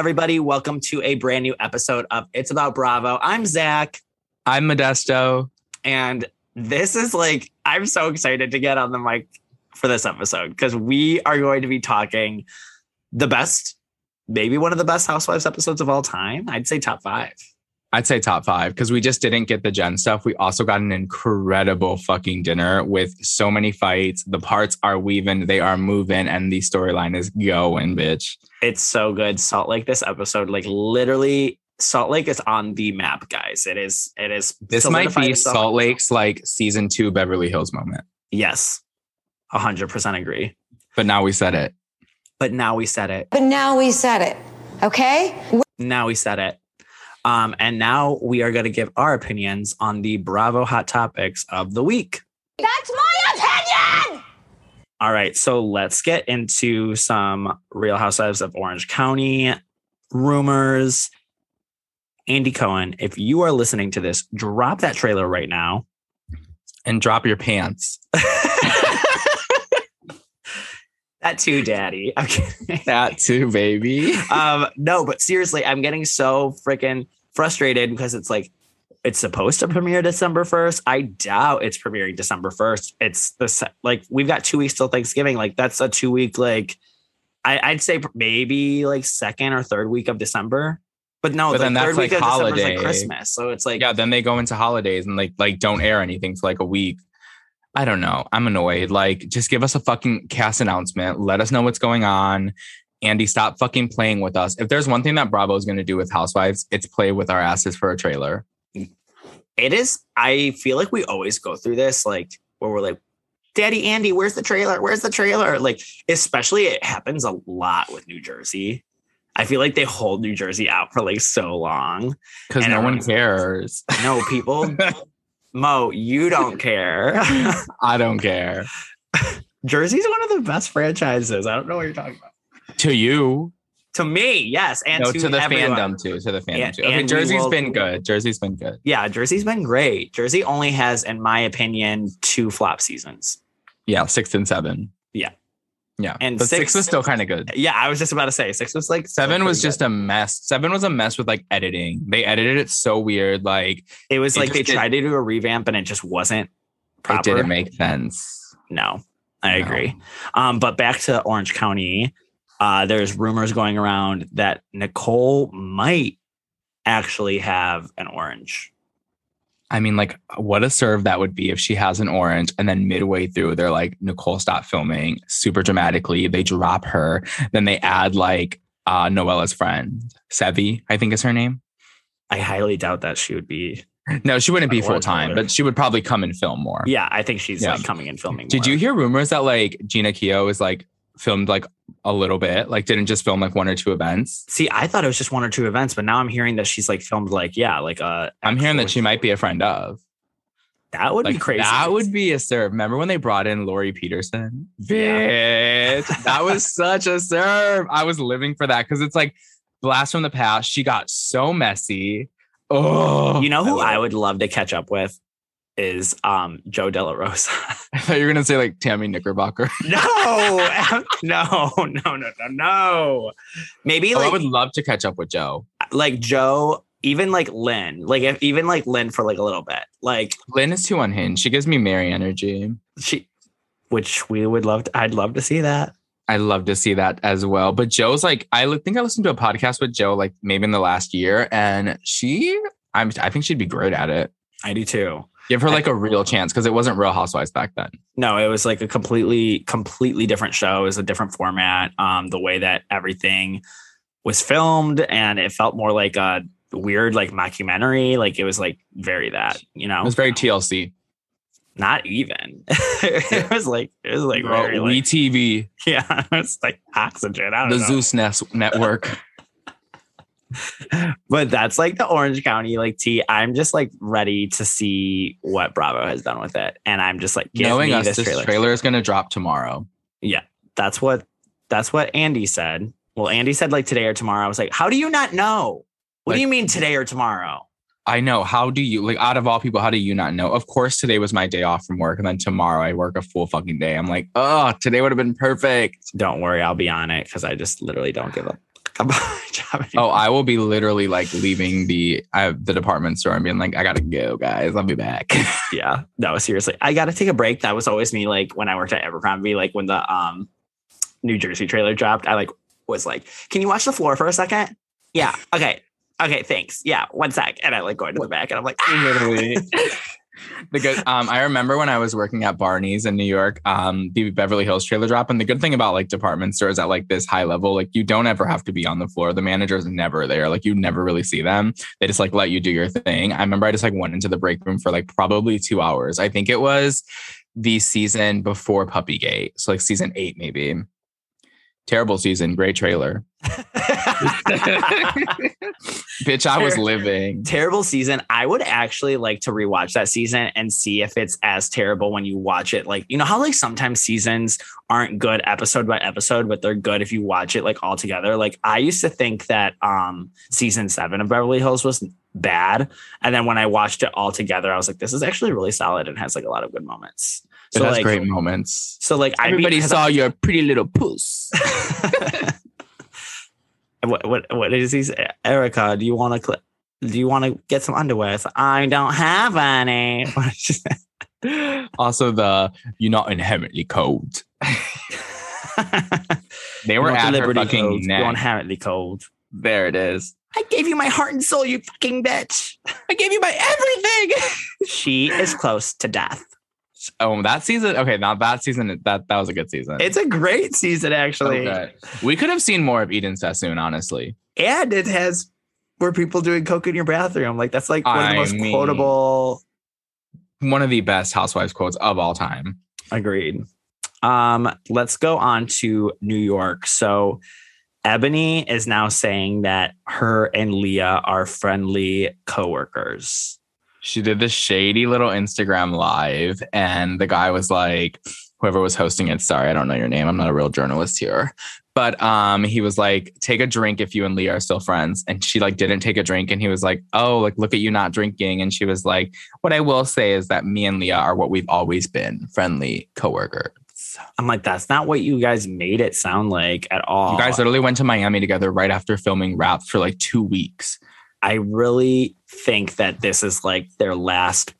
Everybody. Welcome to a brand new episode of It's About Bravo. I'm Zach, I'm Modesto. and this is like, I'm so excited to get on the mic for this episode because we are going to be talking the best, maybe one of the best Housewives episodes of all time. I'd say top five. I'd say top five because we just didn't get the Jen stuff. We also got an incredible fucking dinner with so many fights. The parts are weaving, they are moving, and the storyline is going, bitch. It's so good. Salt Lake, this episode, like literally, Salt Lake is on the map, guys. It is, it is. This might be itself. Salt Lake's like season two Beverly Hills moment. Yes, 100% agree. But now we said it. But now we said it. But now we said it, okay? Now we said it. Um, and now we are going to give our opinions on the Bravo hot topics of the week. That's my opinion! All right, so let's get into some Real Housewives of Orange County rumors. Andy Cohen, if you are listening to this, drop that trailer right now. And drop your pants. That too, Daddy. I'm kidding. That too, baby. um, no, but seriously, I'm getting so freaking frustrated because it's like it's supposed to premiere December 1st. I doubt it's premiering December 1st. It's the like we've got two weeks till Thanksgiving. Like that's a two week like I, I'd say maybe like second or third week of December. But no, But the then that's week like of December is like. Christmas. So it's like yeah, then they go into holidays and like like don't air anything for like a week. I don't know. I'm annoyed. Like, just give us a fucking cast announcement. Let us know what's going on. Andy, stop fucking playing with us. If there's one thing that Bravo is going to do with Housewives, it's play with our asses for a trailer. it is. I feel like we always go through this, like where we're like, Daddy Andy, where's the trailer? Where's the trailer? Like, especially it happens a lot with New Jersey. I feel like they hold New Jersey out for like so long. Because no one cares. No, people, Mo, you don't care. I don't care. Jersey's one of the best franchises. I don't know what you're talking about. To you. To me, yes, and no, to, to the everyone. fandom too. To the fandom And- too. Okay, Jersey's will- been good. Jersey's been good. Yeah, Jersey's been great. Jersey only has, in my opinion, two flop seasons. Yeah, six and seven. Yeah. Yeah. And but six, six- was still kind of good. Yeah, I was just about to say six was like Seven was just good. a mess. Seven was a mess with like editing. They edited it so weird. Like It was it like they did- tried to do a revamp and it just wasn't proper. it didn't make sense. no, I No. agree. Um, but back to Orange County, uh, there's rumors going around that Nicole might actually have an orange. I mean, like, what a serve that would be if she has an orange and then midway through, they're like, Nicole, stop filming super dramatically. They drop her. Then they add like uh Noella's friend, Sevi, I think is her name. I highly doubt that she would be. No, she wouldn't be full time, but she would probably come and film more. Yeah, I think she's Yeah. like coming and filming. Did more. you hear rumors that like Gina Keo is like filmed like a little bit, like didn't just film like one or two events? See, I thought it was just one or two events, but now I'm hearing that she's like filmed like yeah, like uh I'm hearing that she might be a friend of. That would Like, be crazy. That would be a serve. Remember when they brought in Lauri Peterson? Bitch, that was such a serve. I was living for that because it's like blast from the past. She got so messy. Oh, You know who love I would love to catch up with is um Jo De La Rosa. I thought you were gonna say like Tammy Knickerbocker. no, no, no, no, no, no. Maybe Oh, I would love to catch up with Jo. like Jo, even like Lynne, like if, even like Lynne for like a little bit, like Lynne is too unhinged. She gives me Mary energy. she, which we would love. To, I'd love to see that. I'd love to see that as well. But Jo's like, I think I listened to a podcast with Jo like maybe in the last year, and she, I'm, I think she'd be great at it. I do too. Give her like a real chance because it wasn't Real Housewives back then. No, it was like a completely, completely different show. It was a different format. Um, the way that everything was filmed, and it felt more like a weird, like mockumentary. Like it was like very that, you know, It was very TLC. not even. it was like it was like very we like TV, yeah, it's like oxygen. I don't the know. Zeus Nest Network. But that's like the Orange County like tea. I'm just like ready to see what Bravo has done with it, and I'm just like Knowing us, this this trailer. trailer. is going to drop tomorrow. Yeah, that's what that's what Andy said. Well, Andy said like today or tomorrow. I was like, how do you not know? What do you mean today or tomorrow? I know. How do you like out of all people? How do you not know? Of course, today was my day off from work, and then tomorrow I work a full fucking day. I'm like, oh, today would have been perfect. Don't worry, I'll be on it because I just literally don't give Oh, I will be literally like leaving the uh, the department store and being like, I gotta go, guys. I'll be back. yeah. No, seriously. I gotta take a break. That was always me like when I worked at Abercrombie, like when the um New Jersey trailer dropped, I like was like, Can you watch the floor for a second? Yeah. Okay. Okay, thanks. Yeah, one sec. And I like go into the back and I'm like, ah! literally. The good um i remember when i was working at barney's in new york um the beverly hills trailer drop and the good thing about like department stores at like this high level like you don't ever have to be on the floor. The manager's never there. Like you never really see them. They just like let you do your thing. I remember i just like went into the break room for like probably two hours. I think it was the season before puppygate so like season eight maybe terrible season great trailer bitch i was living terrible season. I would actually like to rewatch that season and see if it's as terrible when you watch it. Like, you know how like sometimes seasons aren't good episode by episode, but they're good if you watch it like all together. Like I used to think that um season seven of Beverly Hills was bad. And then when I watched it all together, I was like, this is actually really solid and has like a lot of good moments. It has like, great moments So like I everybody saw your pretty little puss what what what is he say? Erika, do you want to cl- do you want to get some underwear? It's like, I don't have any. also the you're not inherently cold they were Not at her fucking cold. You're inherently cold. there it is I gave you my heart and soul, you fucking bitch. i gave you my everything She is close to death. Oh that season okay now that season that that was a good season It's a great season, actually. Okay. we could have seen more of eden sassoon honestly And it has where people doing coke in your bathroom. Like that's like one of the I most mean- quotable. one of the best housewives quotes of all time Agreed. Um, let's go on to New York. So Eboni is now saying that her and Leah are friendly coworkers. She did this shady little Instagram live, and the guy was like, whoever was hosting it, sorry, I don't know your name. I'm not a real journalist here. But um, he was like, take a drink if you and Leah are still friends. And she like didn't take a drink. And he was like, oh, like look at you not drinking. And she was like, what I will say is that me and Leah are what we've always been, friendly coworkers. I'm like, that's not what you guys made it sound like at all. You guys literally went to Miami together right after filming Wrapped for like two weeks. I really think that this is like their last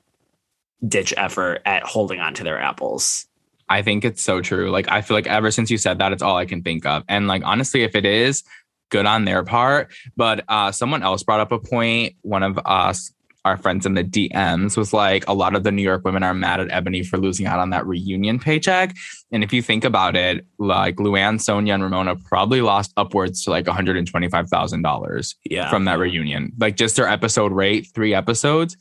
ditch effort at holding on to their apples. I think it's so true. Like I feel like ever since you said that, it's all I can think of. And like honestly, if it is, good on their part. But uh someone else brought up a point. One of us, our friends in the DMs, was like a lot of the New York women are mad at Eboni for losing out on that reunion paycheck. And if you think about it, like Luann, Sonja, and Ramona probably lost upwards to like $125,000 Yeah. from that reunion. Like just their episode rate, three episodes,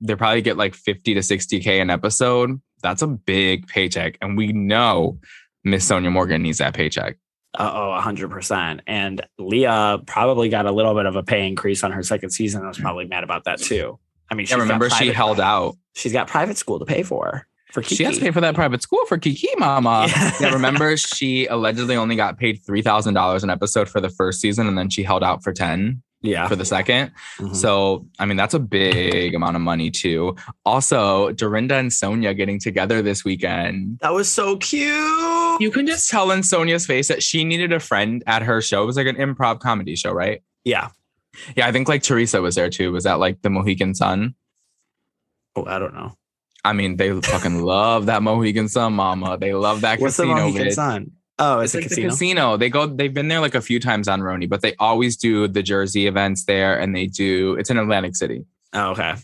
they probably get like 50 to 60K an episode. That's a big paycheck. And we know Miss Sonja Morgan needs that paycheck. Uh oh, 100%. And Leah probably got a little bit of a pay increase on her second season. I was probably mad about that too. I mean, Yeah, remember she held out. She's got private school to pay for. For Kiki. She has to pay for that private school for Kiki Mama. Yeah. yeah, remember she allegedly only got paid $3,000 an episode for the first season and then she held out for 10 yeah. for the second. Mhm. So, I mean, that's a big amount of money too. Also, Dorinda and Sonja getting together this weekend. that was so cute. You can just tell in Sonja's face that she needed a friend at her show. It was like an improv comedy show, right? yeah. Yeah, I think like Teresa was there too. Was that like the Mohegan Sun? Oh, I don't know. I mean, they fucking love that Mohegan Sun, mama. They love that What's the casino. Mohegan bitch. Sun? Oh, it's, It's a like casino. the casino. They go. They've been there like a few times on RHONY, but they always do the Jersey events there, and they do. It's in Atlantic City. Oh, okay.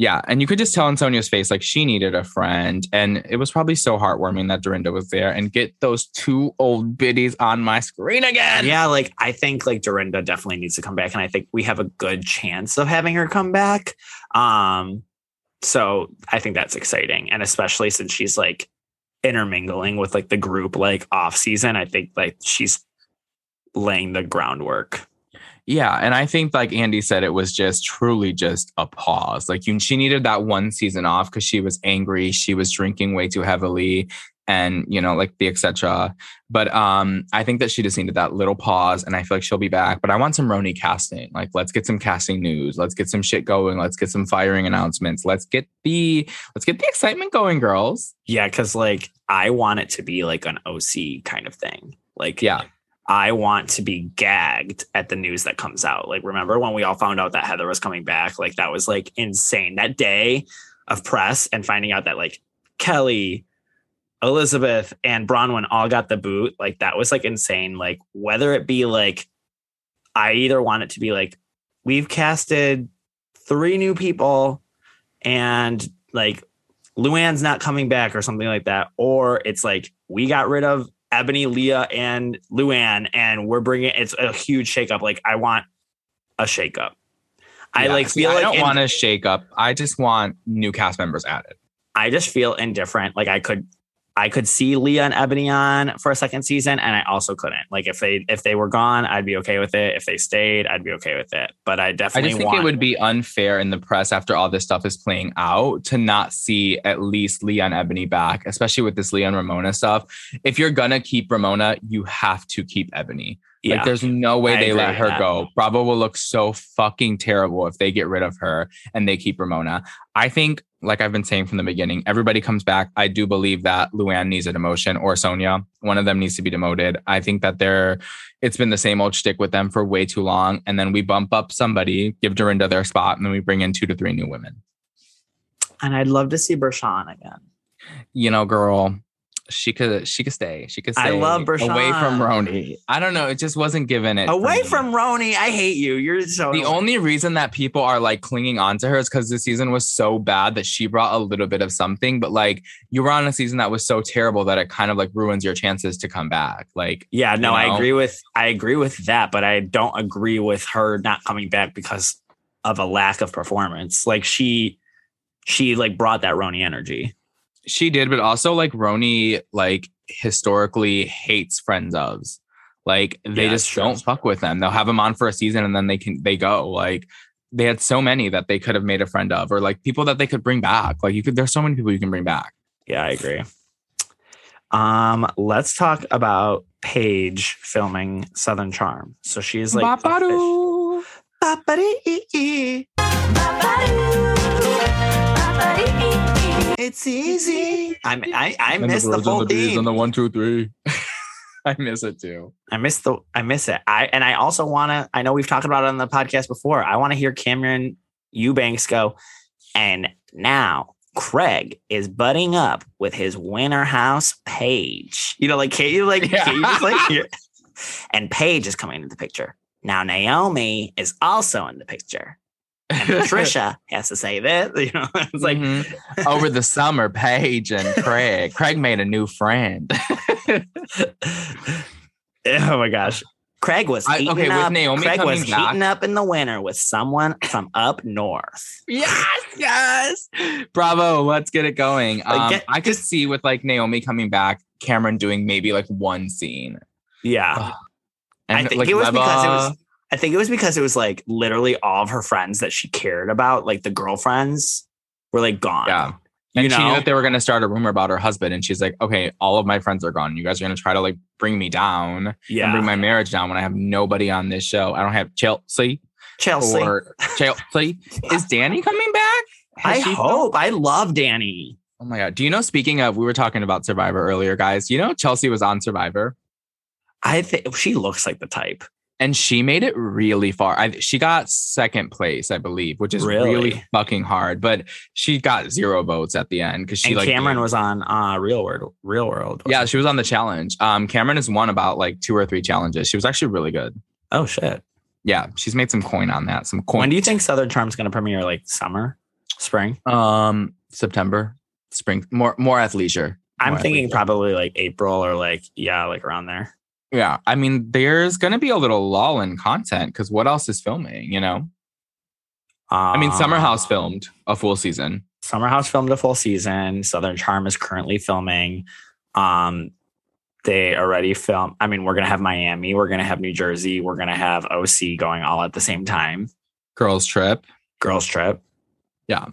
Yeah, and you could just tell in Sonja's face like she needed a friend, and it was probably so heartwarming that Dorinda was there and get those two old biddies on my screen again. Yeah, like I think like Dorinda definitely needs to come back, and I think we have a good chance of having her come back. Um, so I think that's exciting, and especially since she's like intermingling with like the group like off season, I think like she's laying the groundwork. Yeah, and I think like Andy said, it was just truly just a pause. Like you, she needed that one season off because she was angry. She was drinking way too heavily, and you know, like the etc. But um, I think that she just needed that little pause, and I feel like she'll be back. But I want some RHONY casting. Like, let's get some casting news. Let's get some shit going. Let's get some firing announcements. Let's get the let's get the excitement going, girls. Yeah, because like I want it to be like an OC kind of thing. Like Yeah. I want to be gagged at the news that comes out. Like, remember when we all found out that Heather was coming back? Like, that was like insane. That day of press and finding out that like Kelly, Elizabeth, and Braunwyn all got the boot, like, that was like insane. Like, whether it be like, I either want it to be like, we've casted three new people and like Luann's not coming back or something like that, or it's like, we got rid of Eboni, Leah, and Luann, and we're bringing it's a huge shakeup. Like I want a shakeup. I Yeah, like feel I like don't in- want to shake up. I just want new cast members added. I just feel indifferent. Like I could I could see Leah and Eboni on for a second season, and I also couldn't. Like if they if they were gone, I'd be okay with it. If they stayed, I'd be okay with it. But I definitely I just think want it would be unfair in the press after all this stuff is playing out to not see at least Leah and Eboni back, especially with this Leah and Ramona stuff. If you're gonna keep Ramona, you have to keep Eboni. yeah. Like there's no way I they let her that. go. Bravo will look so fucking terrible if they get rid of her and they keep Ramona. I think, like I've been saying from the beginning, everybody comes back. I do believe that Luann needs a demotion or Sonja. One of them needs to be demoted. I think that they're it's been the same old shtick with them for way too long. And then we bump up somebody, give Dorinda their spot, and then we bring in two to three new women. and I'd love to see Bershan again. You know, girl. She could she could stay. She could stay I love away from RHONY. I don't know. It just wasn't given it. Away from RHONY, I hate you. You're so The only reason that people are like clinging on to her is because the season was so bad that she brought a little bit of something. But like you were on a season that was so terrible that it kind of like ruins your chances to come back. Like Yeah, no, you I agree with I agree with that, but I don't agree with her not coming back because of a lack of performance. Like she she like brought that RHONY energy. She did, but also like RHONY like historically hates friends ofs. Like they Yeah, just true. don't fuck with them. They'll have them on for a season and then they can they go. Like they had so many that they could have made a friend of, or like people that they could bring back. Like you could, there's so many people you can bring back. Yeah, I agree. Um, let's talk about Paige filming Southern Charm. So she's like Ba-ba-doo. Ba-ba-dee. It's easy. I'm, I I And miss the, birds full and the theme. and the one, two, three. I miss it too. I miss the I miss it. I and I also want to. I know we've talked about it on the podcast before. I want to hear Cameran Eubanks go. And now Craig is butting up with his winter house Paige. You know, like can you like Yeah. can you just like hear? And Paige is coming into the picture. Now Naomie is also in the picture. And Patricia has to say this. You know, it's like Mhm. over the summer, Paige and Craig. Craig made a new friend. oh my gosh. Craig was I- okay, with up. Naomie Craig was back- heating up in the winter with someone from up north. Yes, yes. Bravo. Let's get it going. Like, Um, get- I could see with like Naomie coming back, Cameran doing maybe like one scene. Yeah. And I think like it was because it was I think it was because it was like literally all of her friends that she cared about, like the girlfriends, were like gone. Yeah. And You she knew that they were going to start a rumor about her husband. And she's like, okay, all of my friends are gone. You guys are going to try to like bring me down and Yeah. bring my marriage down when I have nobody on this show. I don't have Chelsea Chelsea. or Chelsea. Is Danni coming back? Has I hope. I love Danni. Oh my God. Do you know, speaking of, we were talking about Survivor earlier, guys. You know, Chelsea was on Survivor. I think she looks like the type. And she made it really far. I, she got second place, I believe, which is really, Really? fucking hard. But she got zero votes at the end because she and like Cameran was on uh Real World Real World. yeah, wasn't she was on the challenge. Um, Cameran has won about like two or three challenges. She was actually really good. Oh shit. Yeah, she's made some coin on that. Some coin. When do you think Southern Charm's gonna premiere? Like summer? Spring? um September, spring, more more athleisure. I'm More thinking athleisure. probably like April or like yeah, like around there. Yeah, I mean, there's gonna be a little lull in content because what else is filming? You know, I mean, Summer House Um, filmed a full season. Summer House filmed a full season. Southern Charm is currently filming. Um, they already filmed. I mean, we're gonna have Miami, we're gonna have New Jersey, we're gonna have OC going all at the same time. Girls Trip. Girls Trip. Yeah.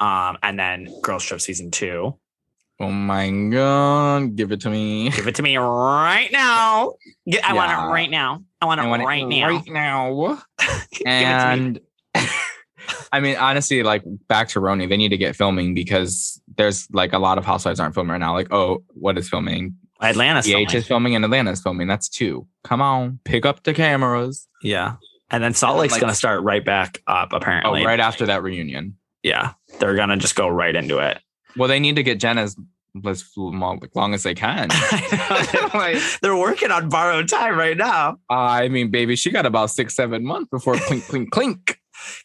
Um, and then Girls Trip season two. Oh my god, give it to me. Give it to me right now. I want it right now. I want it I want it right now. Right now. It to me. And I mean, honestly, like back to RHONY, they need to get filming because there's like a lot of housewives aren't filming right now. Like, oh, what is filming? Atlanta's DH filming. is filming and Atlanta's filming. That's two. Come on, pick up the cameras. Yeah. And then Salt Lake's like- going to start right back up, Oh, apparently. right after that reunion. Yeah. They're going to just go right into it. Well, they need to get Jen as as long long as they can. Like, They're working on borrowed time right now. I mean, baby, she got about six, seven months before clink, clink, clink,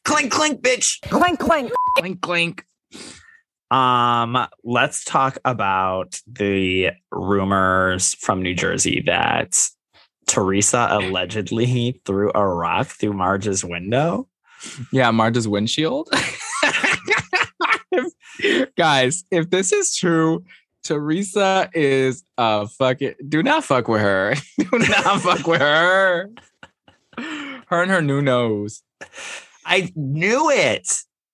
Clink, clink, bitch. Clink, clink. clink, clink. Um, let's talk about the rumors from New Jersey that Teresa allegedly threw a rock through Marge's window. Yeah, Marta's windshield. Guys, if this is true, Teresa is a fuck. It Do not fuck with her. Do not fuck with her. Her and her new nose. I knew it.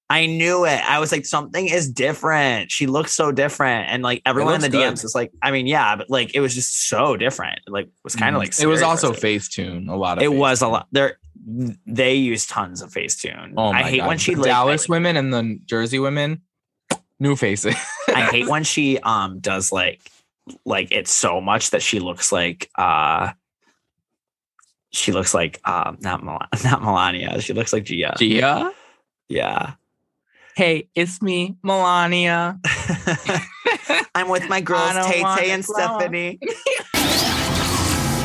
I knew it. I was like, something is different. She looks so different. And like everyone in the good. DMs is like, I mean, yeah, but like it was just so different. Like it was kind of like Mm-hmm. it was also. Facetune. A lot of It was a lot. There they use tons of Facetune. Oh my I hate God. when she The like, Dallas women and the Jersey women, new faces. I hate when she um does like like it's so much that she looks like uh she looks like um not Mel- not Milania. She looks like Gia. Gia. Yeah. Hey, it's me, Milania. I'm with my girls I Tay Tay and grow. Stephanie.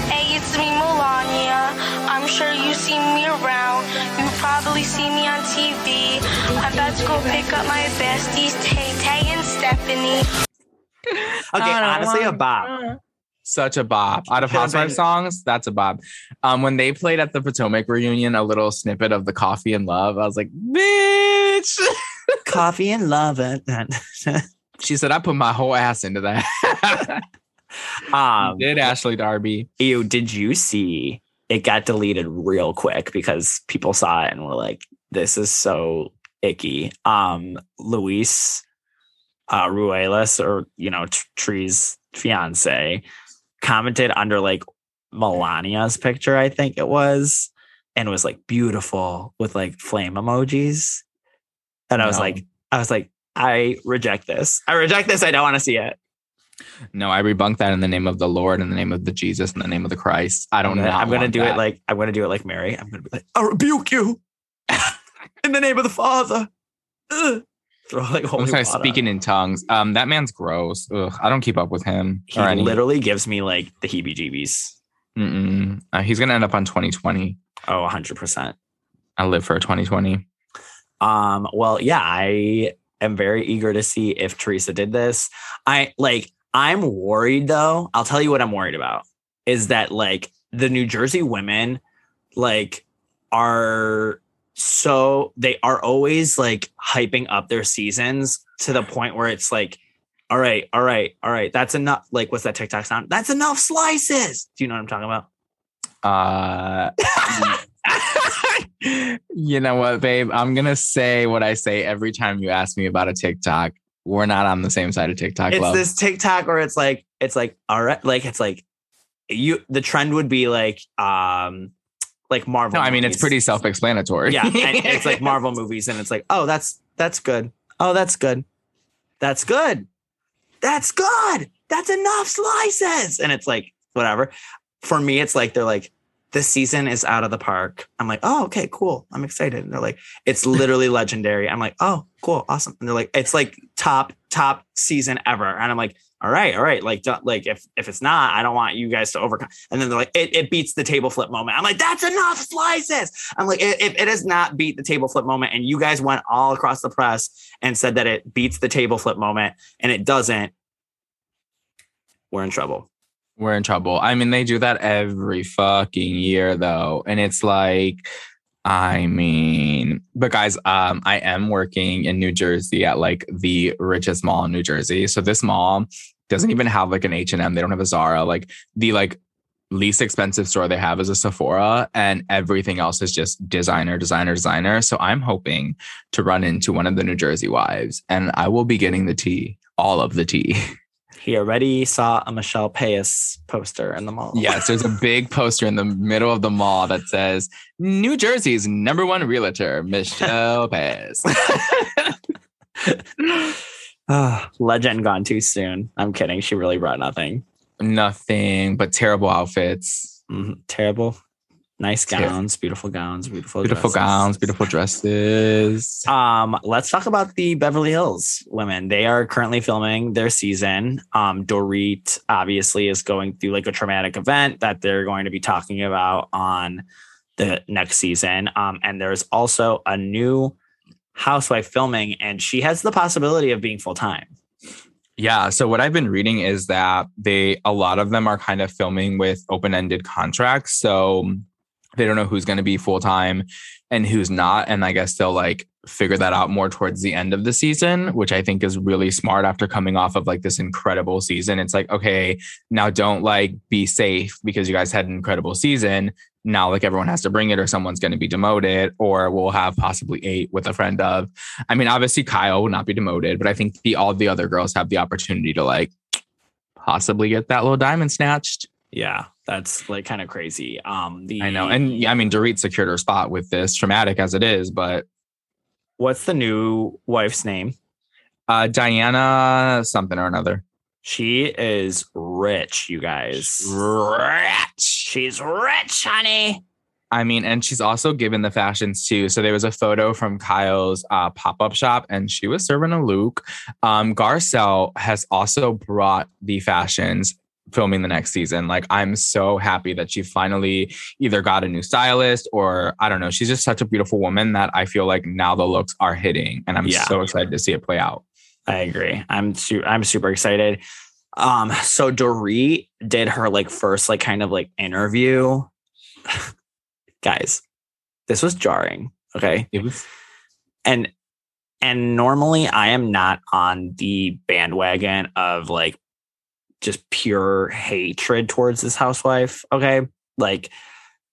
Hey, it's me, Milania. I'm sure you see me around. You probably see me on TV. I'm about to go pick up my besties, Tay Tay and Stephanie. Okay, honestly, a bop. Such a bop. Out of Should've Housewives songs, that's a bop. Um, when they played at the Potomac reunion, a little snippet of the Coffee and Love, I was like, bitch. Coffee and love it. she said, I put my whole ass into that. um Did Ashley Darby? ew, did you see it got deleted real quick because people saw it and were like, this is so icky. Um Luis uh Ruelas or you know T- Tre's fiance commented under like Milania's picture, I think it was, and was like beautiful with like flame emojis. And I was No. like, I was like, I reject this. I reject this. I don't want to see it. No, I rebunked that in the name of the Lord, in the name of the Jesus, in the name of the Christ. I don't I'm know. gonna, I'm gonna do it like I'm gonna do it like Mary. I'm gonna be like, I rebuke you in the name of the Father. Ugh. Throw like I'm holy sorry, water. speaking in tongues. Um, that man's gross. Ugh, I don't keep up with him. He any- literally gives me like the heebie-jeebies. Uh, he's gonna end up on 2020. Oh, 100 percent. I live for 2020. Um, well, yeah, I am very eager to see if Teresa did this. I like I'm worried though. I'll tell you what I'm worried about is that like the New Jersey women like are so they are always like hyping up their seasons to the point where it's like all right, all right, all right. That's enough. Like, what's that TikTok sound? That's enough slices. Do you know what I'm talking about? Uh, you know what, babe? I'm gonna say what I say every time you ask me about a TikTok. We're not on the same side of TikTok. it's love. this TikTok where it's like it's like all right, like it's like you. The trend would be like um like Marvel. no, I mean it's pretty self-explanatory. Yeah, and it's like Marvel movies, and it's like oh that's that's good. Oh that's good. That's good. That's good. That's enough slices, and it's like whatever. For me, it's like they're like this season is out of the park. I'm like, oh, okay, cool. I'm excited. And they're like, it's literally legendary. I'm like, oh, cool, awesome. And they're like, it's like top, top season ever. And I'm like, all right, all right. Like, don't, like if if it's not, I don't want you guys to overcome. And then they're like, it, it beats the table flip moment. I'm like, that's enough slices. I'm like, if if it does not beat the table flip moment, and you guys went all across the press and said that it beats the table flip moment, and it doesn't, we're in trouble. We're in trouble. I mean, they do that every fucking year though. And it's like, I mean, but guys, um, I am working in New Jersey at like the richest mall in New Jersey. So this mall doesn't even have like an H&M. They don't have a Zara. Like the like least expensive store they have is a Sephora and everything else is just designer, designer, designer. So I'm hoping to run into one of the New Jersey wives and I will be getting the tea, all of the tea. He already saw a Michelle Payas poster in the mall. Yes, there's a big poster in the middle of the mall that says New Jersey's number one realtor, Michelle Paz. Ah, legend gone too soon. I'm kidding. She really brought nothing. Nothing but terrible outfits. Mhm, Terrible. Nice gowns, beautiful gowns, beautiful, Beautiful dresses. gowns, beautiful dresses. Um, let's talk about the Beverly Hills women. They are currently filming their season. Um, Dorit obviously is going through like a traumatic event that they're going to be talking about on the next season. Um, and there's also a new housewife filming, and she has the possibility of being full time. Yeah. So what I've been reading is that they a lot of them are kind of filming with open-ended contracts. So they don't know who's going to be full-time and who's not. And I guess they'll like figure that out more towards the end of the season, which I think is really smart after coming off of like this incredible season. It's like, okay, now don't like be safe because you guys had an incredible season. Now like everyone has to bring it or someone's going to be demoted or we'll have possibly eight with a friend of. I mean, obviously Kyle will not be demoted, but I think the all the other girls have the opportunity to like possibly get that little diamond snatched. Yeah, that's like kind of crazy. Um, the I know. And yeah, I mean, Dorit secured her spot with this traumatic as it is, but what's the new wife's name? uh Diana something or another. She is rich, you guys. Rich. She's rich, honey. I mean, and she's also given the fashions too. So there was a photo from Kyle's uh, pop-up shop, and she was serving a Luke. Um, Garcelle has also brought the fashions filming the next season. Like, I'm so happy that she finally either got a new stylist or I don't know. She's just such a beautiful woman that I feel like now the looks are hitting, and I'm Yeah. so excited to see it play out. I agree. I'm su- I'm super excited. Um, so Dorit did her like first like kind of like interview. Guys, this was jarring. Okay. It was and and normally I am not on the bandwagon of like just pure hatred towards this housewife. Okay. Like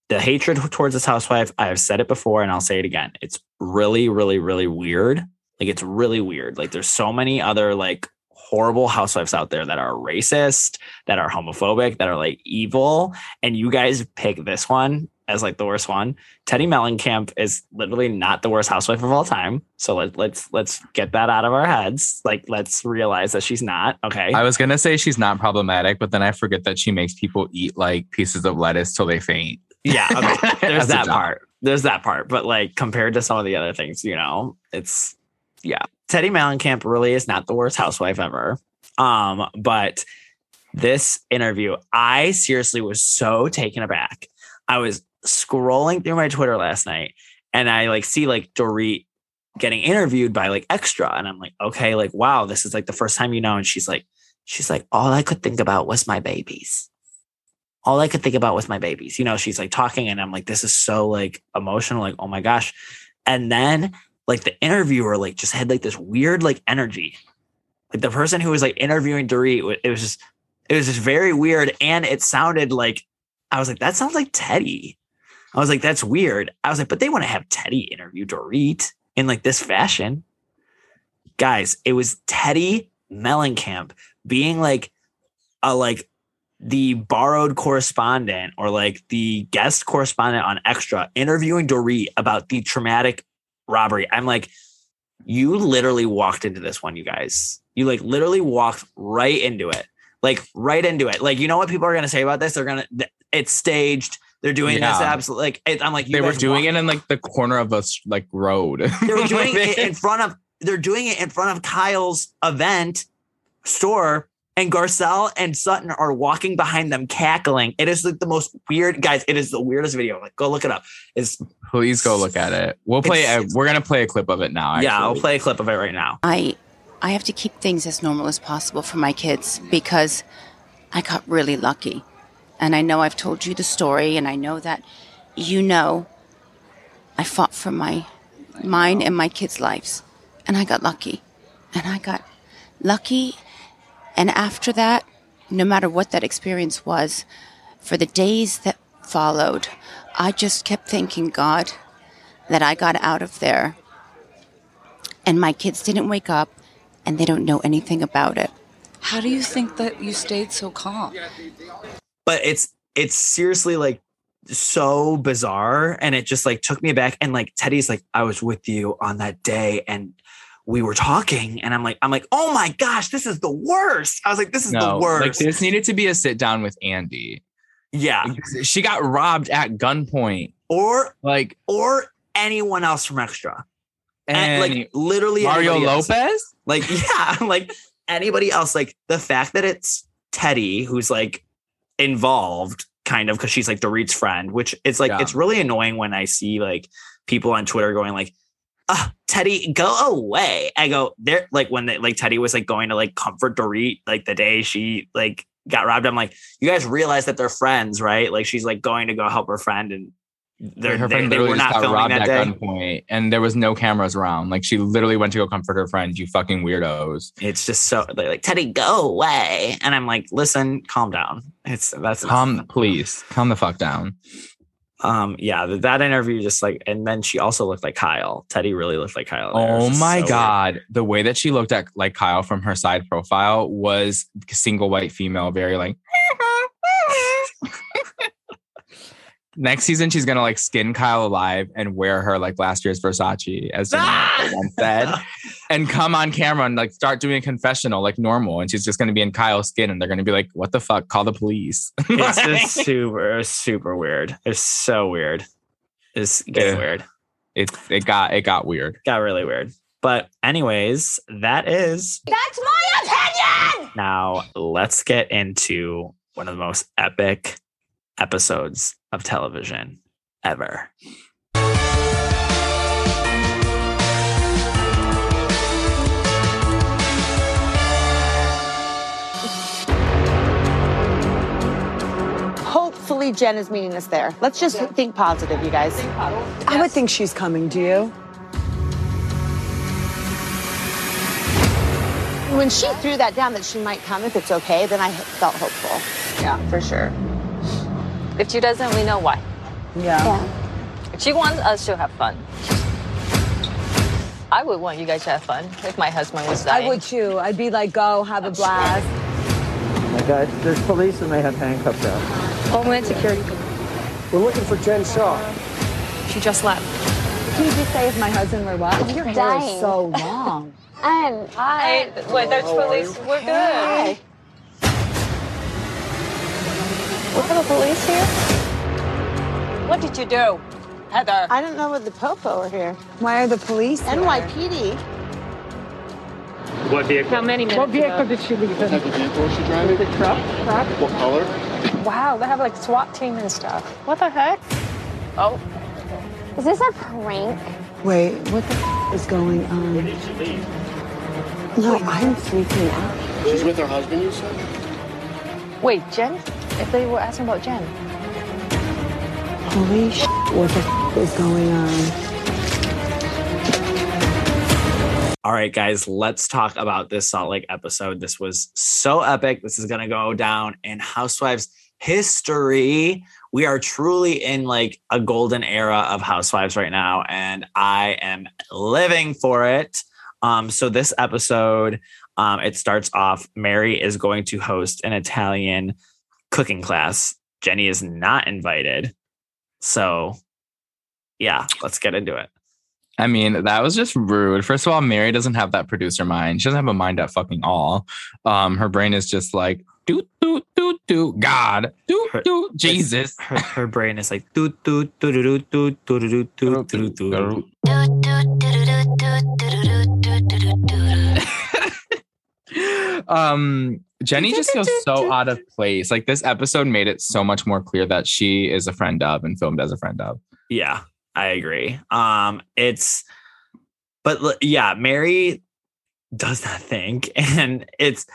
the hatred towards this housewife, I have said it before and I'll say it again. It's really, really, really weird. Like it's really weird. Like there's so many other like horrible housewives out there that are racist, that are homophobic, that are like evil. And you guys pick this one as like the worst one. Teddi Mellencamp is literally not the worst housewife of all time. So let, let's let's get that out of our heads. Like let's realize that she's not. Okay. I was gonna say she's not problematic, but then I forget that she makes people eat like pieces of lettuce till they faint. yeah. Okay. There's that part. There's that part. But like compared to some of the other things, you know, it's yeah. Teddi Mellencamp really is not the worst housewife ever. Um, but this interview, I seriously was so taken aback. I was scrolling through my Twitter last night and I like see like Dorit getting interviewed by like extra. And I'm like, okay, like, wow, this is like the first time you know. And she's like, she's like, all I could think about was my babies. All I could think about was my babies. You know, she's like talking, and I'm like, this is so like emotional, like, oh my gosh. And then like the interviewer like just had like this weird like energy. Like the person who was like interviewing Dorit, it was just it was just very weird. And it sounded like I was like, that sounds like Teddi. I was like, that's weird. I was like, but they want to have Teddi interview Dorit in like this fashion. Guys, it was Teddi Mellencamp being like a like the borrowed correspondent or like the guest correspondent on Extra interviewing Dorit about the traumatic robbery. I'm like, you literally walked into this one, you guys. You like literally walked right into it. Like right into it. Like, you know what people are gonna say about this? They're gonna it's staged. They're doing this absolutely like it, I'm like you they were doing walked- it in like the corner of a like road. they were doing it in front of they're doing it in front of Kyle's event store and Garcelle and Sutton are walking behind them cackling. It is like the most weird guys. It is the weirdest video. Like go look it up. It's Please go look at it. We'll play. It's- A, it's- we're gonna play a clip of it now. yeah, I'll play a clip of it right now. I I have to keep things as normal as possible for my kids because I got really lucky. And I know I've told you the story and I know that you know I fought for my mine and my kids' lives. And I got lucky. And I got lucky and after that, no matter what that experience was, for the days that followed, I just kept thanking God that I got out of there and my kids didn't wake up and they don't know anything about it. How do you think that you stayed so calm? But it's it's seriously like so bizarre and it just like took me back and like Teddi's like I was with you on that day and we were talking and I'm like, I'm like, oh my gosh, this is the worst. I was like, this is No, the like worst. this needed to be a sit down with Andy. yeah. She got robbed at gunpoint. Or Like or anyone else from extra. And, like literally Mario else. Lopez. Like, yeah, like anybody else, like the fact that it's Teddi who's like involved, kind of, because she's like Dorit's friend, which it's like Yeah. it's really annoying when I see like people on Twitter going like, ah, Teddi, go away. I go, there, like when they, like Teddi was like going to like comfort Dorit like the day she like got robbed. I'm like, you guys realize that they're friends, right? Like she's like going to go help her friend and her friend they literally were just not got robbed at gunpoint, and there was no cameras around. Like she literally went to go comfort her friend. You fucking weirdos. it's just so they're like Teddi, go away, and I'm like, listen, calm down. It's that's Calm, please, calm the fuck down. um yeah th- that interview just like and then she also looked like Kyle. Teddi really looked like Kyle. there. Oh my so weird. god, the way that she looked at like Kyle from her side profile was single white female, very like. Next season, she's gonna like skin Kyle alive and wear her like last year's Versace, as Jenny said, and come on camera and like start doing a confessional like normal. And she's just gonna be in Kyle's skin, and they're gonna be like, "What the fuck? Call the police." it's just super super weird. It's so weird. It's getting Yeah. weird. it it got it got weird. Got really weird. But anyways, that is That's my opinion! now let's get into one of the most epic episodes of television ever. Hopefully, Jen is meeting us there. Let's just think positive, you guys. I would think she's coming. Do you? When she threw that down that she might come if it's okay, then I felt hopeful. Yeah, for sure. If she doesn't, we know why. Yeah. if She wants us to have fun. I would want you guys to have fun if my husband was dying. I would too. I'd be like, go have a blast. My God, there's police and they have handcuffs out. Homeland Security. We're looking for Jen Shah. She just left. Can you just say if my husband were what? Your hair is dying. so long. And I'm Hi. Wait, there's police. We're good. We have a police here? What did you do, Heather? I don't know what the popo are here. Why are the police? here? NYPD. What vehicle? How many minutes What vehicle ago? did she leave? What type of vehicle is she driving? The truck. Truck. What color? Wow, they have like SWAT team and stuff. What the heck? Oh, Is this a prank? Wait, what the f- is going on? Did she leave? No, I'm freaking out. She's with her husband, you said? wait, Jen? If they were asking about Jen. Holy sh! What the f- is going on? All right, guys, let's talk about this Salt Lake episode. This was so epic. This is going to go down in Housewives history. We are truly in like a golden era of Housewives right now, and I am living for it. Um, so this episode, um, it starts off. Mary is going to host an Italian cooking class. Jennie is not invited. So, yeah, let's get into it. I mean, that was just rude. First of all, Mary doesn't have that producer mind. She doesn't have a mind at fucking all. Um, her brain is just like do do do do God do do Jesus. her, her brain is like do do do do do do do do do do do do do do do do do do. Um Jennie just feels so out of place. Like this episode made it so much more clear that she is a friend of and filmed as a friend of. Yeah, I agree. Um, it's, but yeah, Mary does not think, and it's,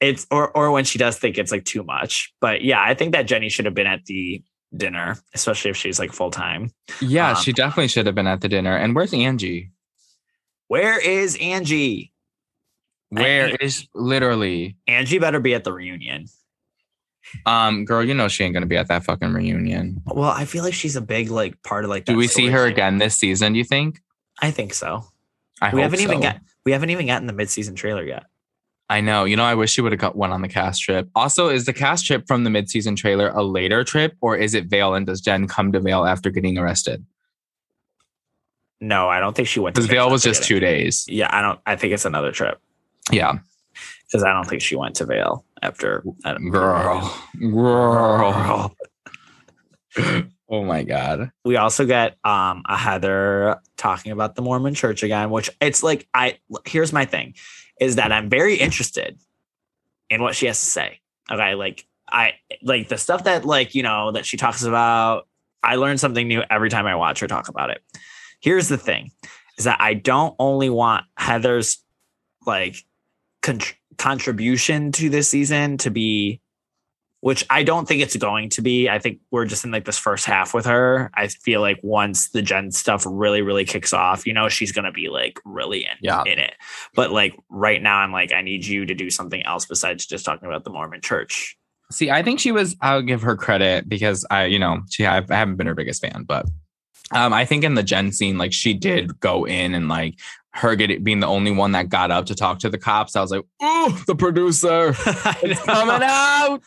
it's, or or when she does think, it's like too much. But yeah, I think that Jennie should have been at the dinner, especially if she's like full time. Yeah, Um, she definitely should have been at the dinner. And where's Angie? Where is Angie? Where An- is literally? Angie better be at the reunion. Um, girl, you know she ain't gonna be at that fucking reunion. Well, I feel like she's a big like part of like. Do we see her again this season? Do you think? I think so. I we haven't even so. got we haven't even gotten the mid season trailer yet. I know. You know, I wish she would have got one on the cast trip. Also, is the cast trip from the mid-season trailer a later trip, or is it Vail? And does Jen come to Vail after getting arrested? No, I don't think she went to Because Vail was just two days. Yeah, I don't. I think it's another trip Yeah. because I don't think she went to Vail after. Girl. Girl. oh my God. we also get um a Heather talking about the Mormon church again, which it's like I here's my thing is that I'm very interested in what she has to say. Okay, like I like the stuff that like, you know, that she talks about, I learn something new every time I watch her talk about it. Here's the thing is that I don't only want Heather's like con- contribution to this season to be which I don't think it's going to be. I think we're just in like this first half with her. I feel like once the Jen stuff really, really kicks off, you know, she's gonna be like really in, Yeah. in it. But like right now, I'm like, I need you to do something else besides just talking about the Mormon church. See, I think she was. I'll give her credit because I, you know, she. I haven't been her biggest fan, but um, I think in the Jen scene, like she did go in and like her getting being the only one that got up to talk to the cops. I was like, oh, the producer it's coming out.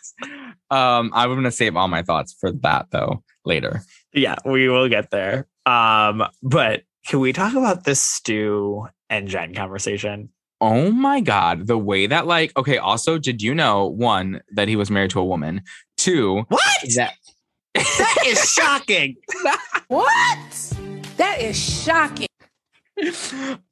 Um, I'm gonna save all my thoughts for that though later. Yeah, we will get there. Um, but can we talk about this Stu and Jen conversation? Oh my god, the way that like okay. Also, did you know one that he was married to a woman? Two, What? that that is shocking. What? That is shocking.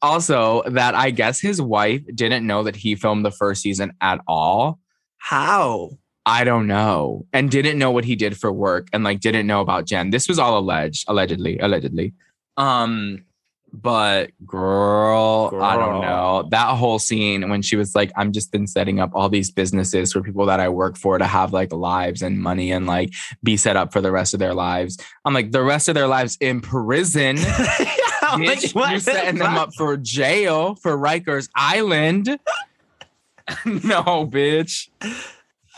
also that I guess his wife didn't know that he filmed the first season at all. How? I don't know. And didn't know what he did for work and like didn't know about Jen. This was all alleged, allegedly, allegedly. Um, but girl, I don't know. That whole scene when she was like, I'm just been setting up all these businesses for people that I work for to have like lives and money and like be set up for the rest of their lives. I'm like, the rest of their lives in prison. I'm like, Bitch, what you the setting them up for jail for Rikers Island. no, bitch.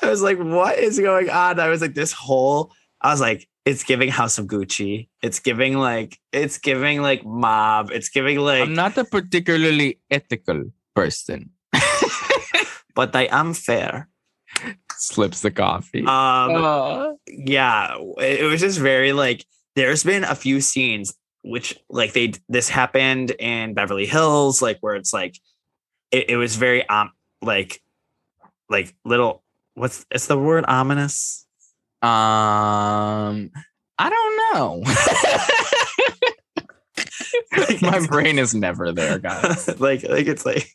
I was like, what is going on? I was like, this whole, I was like, it's giving House of Gucci. It's giving like, it's giving like mob. It's giving like, I'm not a particularly ethical person. but I am fair. Slips the coffee. Um, yeah, it, it was just very like, there's been a few scenes which like they, this happened in Beverly Hills, like where it's like, it, it was very, um, like, like little, what's, it's the word ominous. Um, I don't know. My brain is never there, guys. like like it's like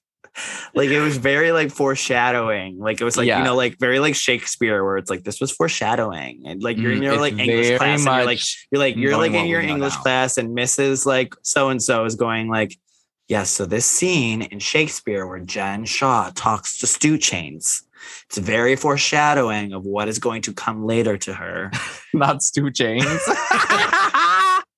like it was very like foreshadowing like it was like Yeah. you know like very like shakespeare where it's like this was foreshadowing and like you're in Mm, your like english class and you're like you're like you're like in your english now. class and mrs like so and so is going like yes so this scene in shakespeare where jen shah talks to stu chains it's very foreshadowing of what is going to come later to her not stu chains.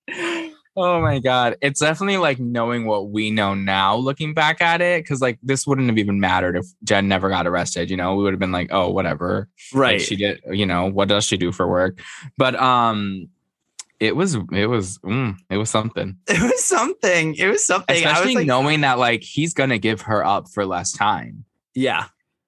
oh my god. It's definitely like knowing what we know now looking back at it. Cause like this wouldn't have even mattered if Jen never got arrested. You know, we would have been like, oh, whatever. Like, right she did, you know, what does she do for work? But um it was it was mm, it was something. it was something it was something I Especially was like knowing that like he's gonna give her up for less time. yeah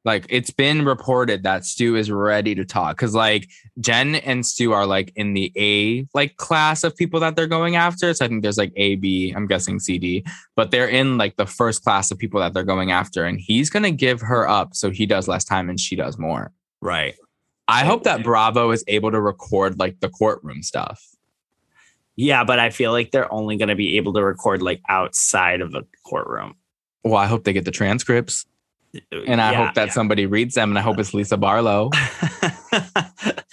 Like it's been reported that Stu is ready to talk because like Jen and Stu are like in the A like class of people that they're going after. So I think there's like A, B, I'm guessing C, D, but they're in like the first class of people that they're going after, and he's gonna give her up so he does less time and she does more. right I hope that Bravo is able to record like the courtroom stuff. Yeah, but I feel like they're only going to be able to record like outside of the courtroom. Well, I hope they get the transcripts, and I Yeah, hope that yeah. somebody reads them, and I hope it's Lisa Barlow.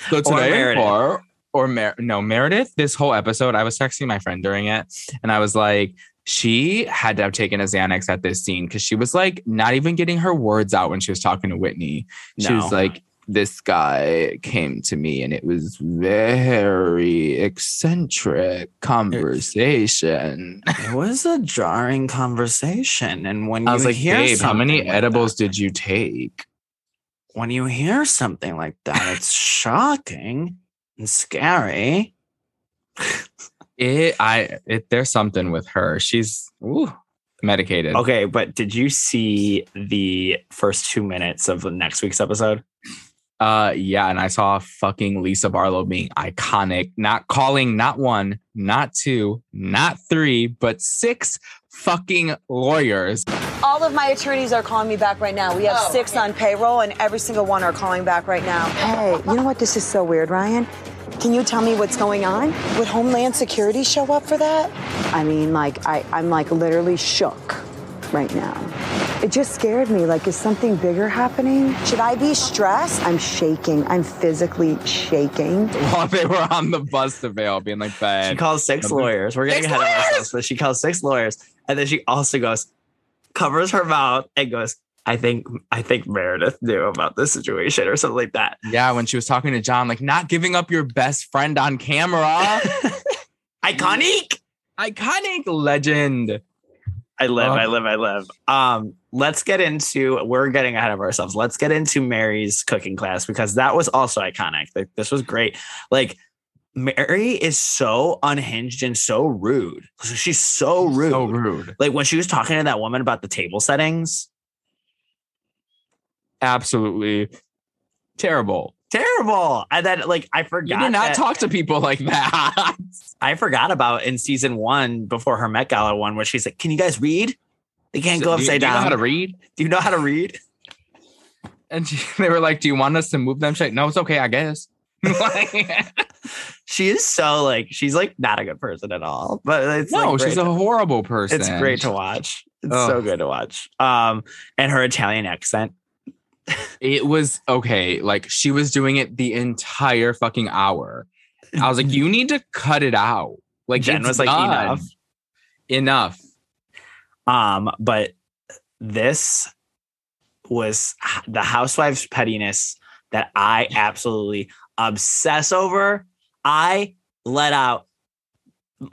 So today Meredith. or or Mer- no Meredith. This whole episode, I was texting my friend during it, and I was like, she had to have taken a Xanax at this scene because she was like not even getting her words out when she was talking to Whitney. She No. was like, "This guy came to me, and it was very eccentric conversation." it was a jarring conversation, and when I you was like, hear "Babe, how many like edibles that- did you take?" when you hear something like that, it's shocking and scary. It, I, it, there's something with her. She's ooh, medicated. Okay, but did you see the first two minutes of the next week's episode? Uh, yeah, and I saw fucking Lisa Barlow being iconic, not calling not one not two, not three, but six fucking lawyers. All of my attorneys are calling me back right now. We have six on payroll, and every single one are calling back right now. Hey, you know what? This is so weird, Ryan. Can you tell me what's going on? Would Homeland Security show up for that? I mean, like, I, I'm like literally shook right now. It just scared me. Like, is something bigger happening? Should I be stressed? I'm shaking. I'm physically shaking. While they were on the bus to Vail, being like, bad. She calls six lawyers. We're getting Six ahead of lawyers! ourselves, but she calls six lawyers, and then she also goes, covers her mouth, and goes, "I think, I think Meredith knew about this situation, or something like that." Yeah, when she was talking to John, like not giving up your best friend on camera. Iconic. Iconic legend. I live, Oh. I live, I live. Um, let's get into. We're getting ahead of ourselves. Let's get into Mary's cooking class because that was also iconic. Like this was great. Like Mary is so unhinged and so rude. She's so rude. So rude. Like when she was talking to that woman about the table settings. Absolutely terrible. Terrible. And then like I forgot. You do not that- talk to people like that. I forgot about in season one before her Met Gala one where she's like, Can you guys read? They can't go Do you- upside do you know down. how to read? Do you know how to read? And she, they were like, "Do you want us to move them?" She's like, "No, it's okay, I guess." She is so like she's like not a good person at all. But it's no, like, she's a to- horrible person. It's great to watch. It's Ugh. so good to watch. Um, and her Italian accent. It was okay. Like she was doing it the entire fucking hour. I was like, "You need to cut it out." Like Jen was like, done. enough. enough. Um, but this was the housewives pettiness that I absolutely obsess over. I let out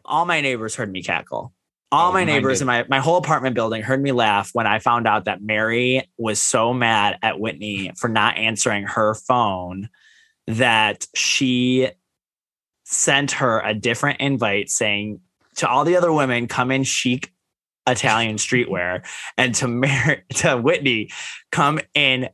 all my neighbors heard me cackle. All Oh, my neighbors in my, my whole apartment building heard me laugh when I found out that Mary was so mad at Whitney for not answering her phone that she sent her a different invite saying to all the other women, come in chic Italian streetwear, and to Mary, to Whitney, come in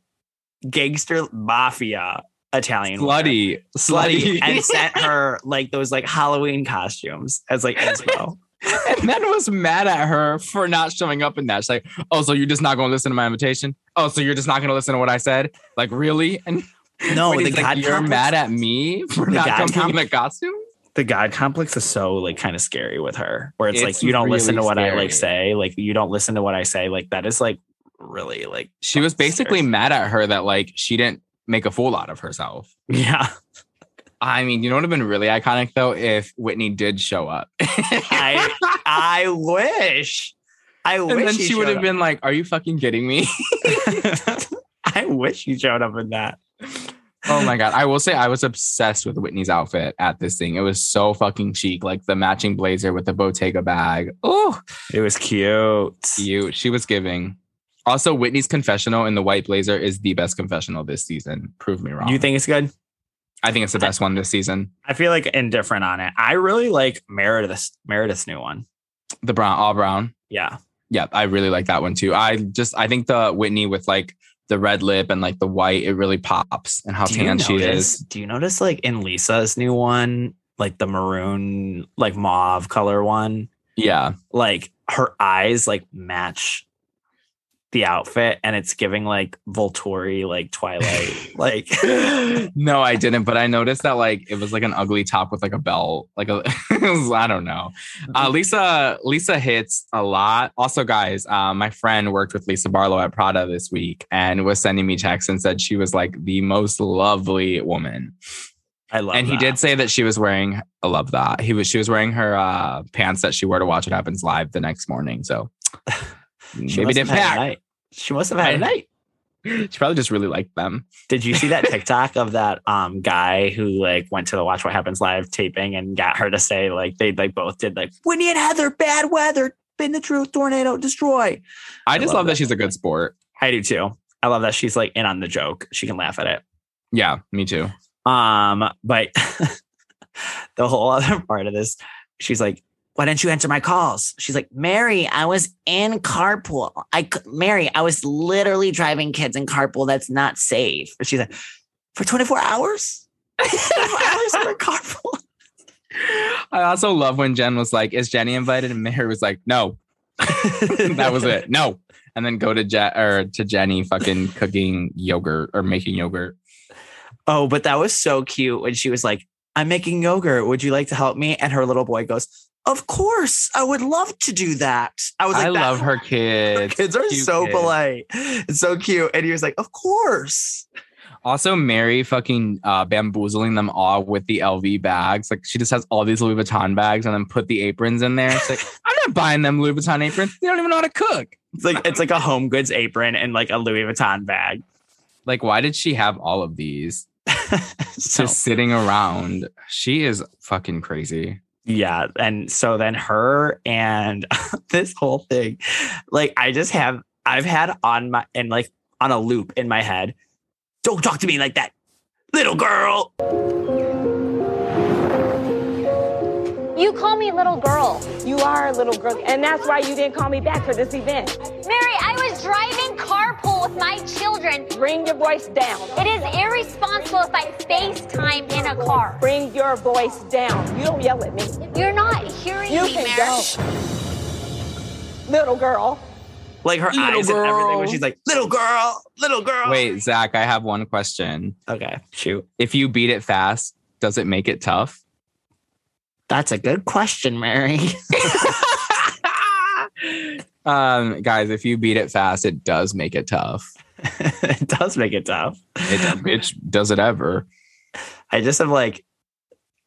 gangster mafia Italian wear. Slutty, slutty, and sent her like those like Halloween costumes as like inspo. And then was mad at her for not showing up in that. She's like, "Oh, so you're just not going to listen to my invitation? Oh, so you're just not going to listen to what I said? Like, really?" And No, the like, God you're complex- mad at me for The not God coming in complex- a costume. the God complex is so like kind of scary with her, where it's, It's like you don't listen to really what I like say, like you don't listen to what I say, like that is like really like She was basically mad at her that like she didn't make a fool out of herself. yeah. I mean, you know what would have been really iconic though if Whitney did show up. I I wish. I and wish then she would have been like, "Are you fucking kidding me?" I wish he showed up in that. oh my god! I will say I was obsessed with Whitney's outfit at this thing. It was so fucking chic, like the matching blazer with the Bottega bag. Oh, It was cute. cute. She was giving. Also, Whitney's confessional in the white blazer is the best confessional this season. Prove me wrong. You think it's good? I think it's the best one this season. I feel like indifferent on it. I really like Meredith's Meredith's new one. The brown, all brown. Yeah. Yeah, I really like that one too. I just I think the Whitney with like the red lip and like the white, it really pops and how Do tan she is. Do you notice like in Lisa's new one, like the maroon, like mauve color one, Yeah. like her eyes like match the outfit and it's giving like Volturi, like Twilight, like no, I didn't, but I noticed that like it was like an ugly top with like a belt, like a was, I don't know. Uh, Lisa Lisa hits a lot. Also, guys, uh, my friend worked with Lisa Barlow at Prada this week and was sending me texts and said she was like the most lovely woman. I love and he did say that she was wearing I love that. He was she was wearing her uh pants that she wore to watch what happens live the next morning. So She maybe must didn't have had a pack. night. She must have had a I- night. She probably just really liked them. Did you see that TikTok of that um guy who like went to the Watch What Happens live taping and got her to say like they like both did like Winnie and Heather, bad weather, been the truth, tornado, destroy. I just love love that that. she's a good sport. I do too. I love that she's like in on the joke. She can laugh at it. Yeah, me too. Um, but the whole other part of this, she's like, "Why didn't you answer my calls?" She's like, "Mary, I was in carpool. I Mary, I was literally driving kids in carpool. That's not safe." She's like, "For twenty four hours, 24 hours for carpool." I also love when Jen was like, "Is Jennie invited?" And Mary was like, "No." that was it. No. And then go to Je- or to Jennie fucking cooking yogurt or making yogurt. Oh, but that was so cute when she was like, I'm making yogurt. Would you like to help me? And her little boy goes, Of course. I would love to do that. I was like, I love her kids. Her Kids are Cute so kids. polite. It's so cute. And he was like, Of course. Also, Mary fucking uh, bamboozling them all with the LV bags. Like she just has all these Louis Vuitton bags and then put the aprons in there. It's like I'm not buying them Louis Vuitton aprons. They don't even know how to cook. It's like it's like a home goods apron and like a Louis Vuitton bag. Like, why did she have all of these So just sitting around? She is fucking crazy. Yeah. And so then her and this whole thing, like I just have I've had on my and like on a loop in my head. Don't talk to me like that, little girl. You call me little girl. You are a little girl, and that's why you didn't call me back for this event. Mary, I was driving carpool with my children. Bring your voice down. It is irresponsible if I FaceTime in a car. Bring your voice down. You don't yell at me. You're not hearing You me, can Mary. go. Little girl. Like her Little eyes and everything when she's like, little girl, little girl. Wait, Zach, I have one question. Okay, shoot. If you beat it fast, does it make it tough? That's a good question, Mary. Um, guys, if you beat it fast, it does make it tough. it does make it tough. It, bitch, does it ever? I just have like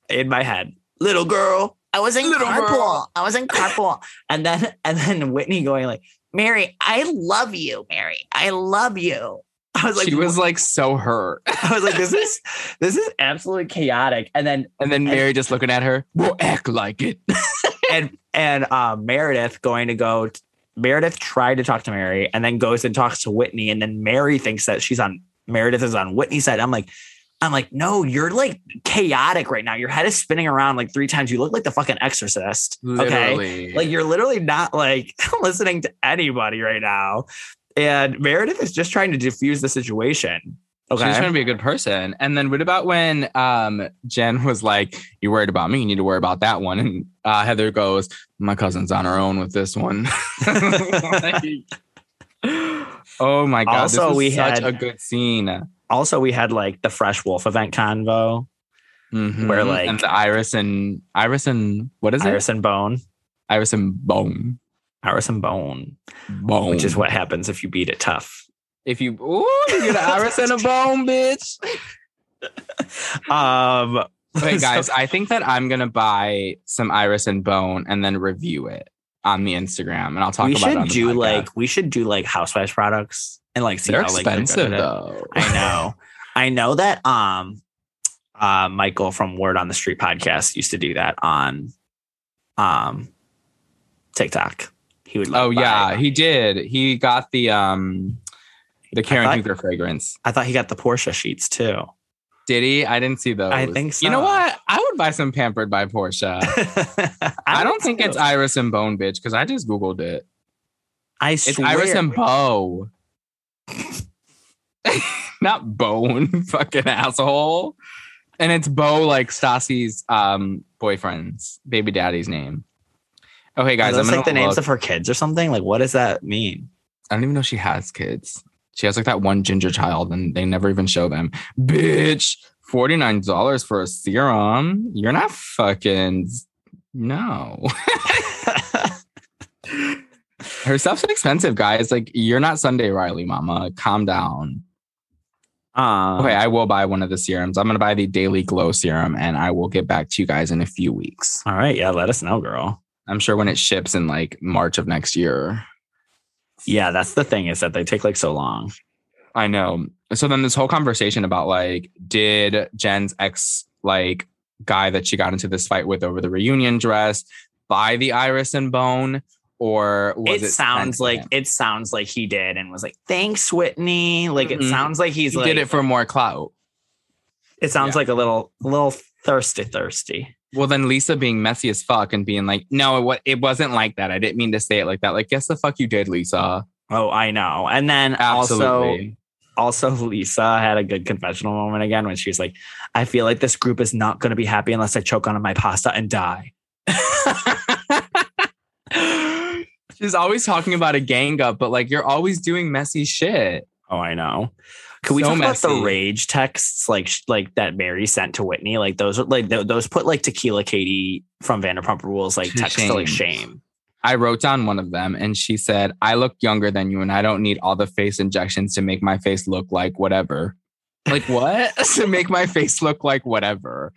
in my head, little girl. I was in Little carpool. girl. I was in carpool. and then and then Whitney going like, Mary, I love you, Mary. I love you. I was like, she was like so hurt. I was like, this is this is absolutely chaotic. And then And then Mary just looking at her, we'll act like it. and and uh, Meredith going to go. t- Meredith tried to talk to Mary and then goes and talks to Whitney, and then Mary thinks that she's on Meredith is on Whitney's side. I'm like, I'm like, no, you're like chaotic right now. Your head is spinning around like three times. You look like the fucking exorcist. Okay. Like you're literally not like listening to anybody right now. And Meredith is just trying to diffuse the situation. Okay. She's trying to be a good person. And then what about when um Jen was like, You're worried about me, you need to worry about that one. And uh, Heather goes, My cousin's on her own with this one. Like, oh my god. Also, we such had- a good scene. also, we had like the Fresh Wolf event convo, Mhm. Where, like- and the Iris and Iris and what is it? Iris and Bone. Iris and Bone. Iris and Bone, Bone. which is what happens if you beat it tough. if you ooh, you get an Iris and a bone, bitch. Um, Wait, guys, I think that I'm gonna buy some Iris and Bone and then review it on the Instagram, and I'll talk we about it. should do podcast. like we should do like housewives products and like see they're how like expensive at though. I know, I know that um, uh, Michael from Word on the Street podcast used to do that on um TikTok. He would. like, Oh yeah, buy- he did. He got the um the Karen thought- Huger fragrance. I thought he got the Porsha sheets too. Did he? I didn't see those. I think so. You know what? I would buy some Pampered by Porsha. I, don't think it's Iris and Bone, bitch, because I just googled it. I swear. It's. Iris and Bo. Not Bone, fucking asshole. And it's Bo, like Stassi's um boyfriend's baby daddy's name. Okay, Guys, guys, I'm those like the names look. of her kids or something. Like, what does that mean? I don't even know she has kids. She has like that one ginger child, and they never even show them. Bitch, forty nine dollars for a serum. You're not fucking no. Her stuff's expensive, guys. Like you're not Sunday Riley, Mama. Calm down. Um, Okay, I will buy one of the serums. I'm gonna buy the Daily Glow serum, and I will get back to you guys in a few weeks. All right. Yeah. Let us know, girl. I'm sure when it ships in like March of next year. Yeah. That's the thing is that they take like so long. I know. So then this whole conversation about like, did Jen's ex like guy that she got into this fight with over the reunion dress buy the iris and bone? Or was it, it, sounds like sentiment? it sounds like he did and was like, thanks, Whitney. Like it Mhm. sounds like he's he like did it for more clout. it sounds yeah. like a little a little thirsty, thirsty. Well, then Lisa being messy as fuck and being like, no, it, it wasn't like that. I didn't mean to say it like that. Like, yes, the fuck you did, Lisa. Oh, I know. And then also also Lisa had a good confessional moment again when she was like, I feel like this group is not going to be happy unless I choke on my pasta and die. She's always talking about a gang up, but like you're always doing messy shit. Oh, I know. Can we So talk about the rage texts like like that Mary sent to Whitney? Like those are like th- those put like Tequila Katie from Vanderpump Rules like text to like shame. shame. I wrote down one of them and she said, I look younger than you and I don't need all the face injections to make my face look like whatever. Like what? to make my face look like whatever.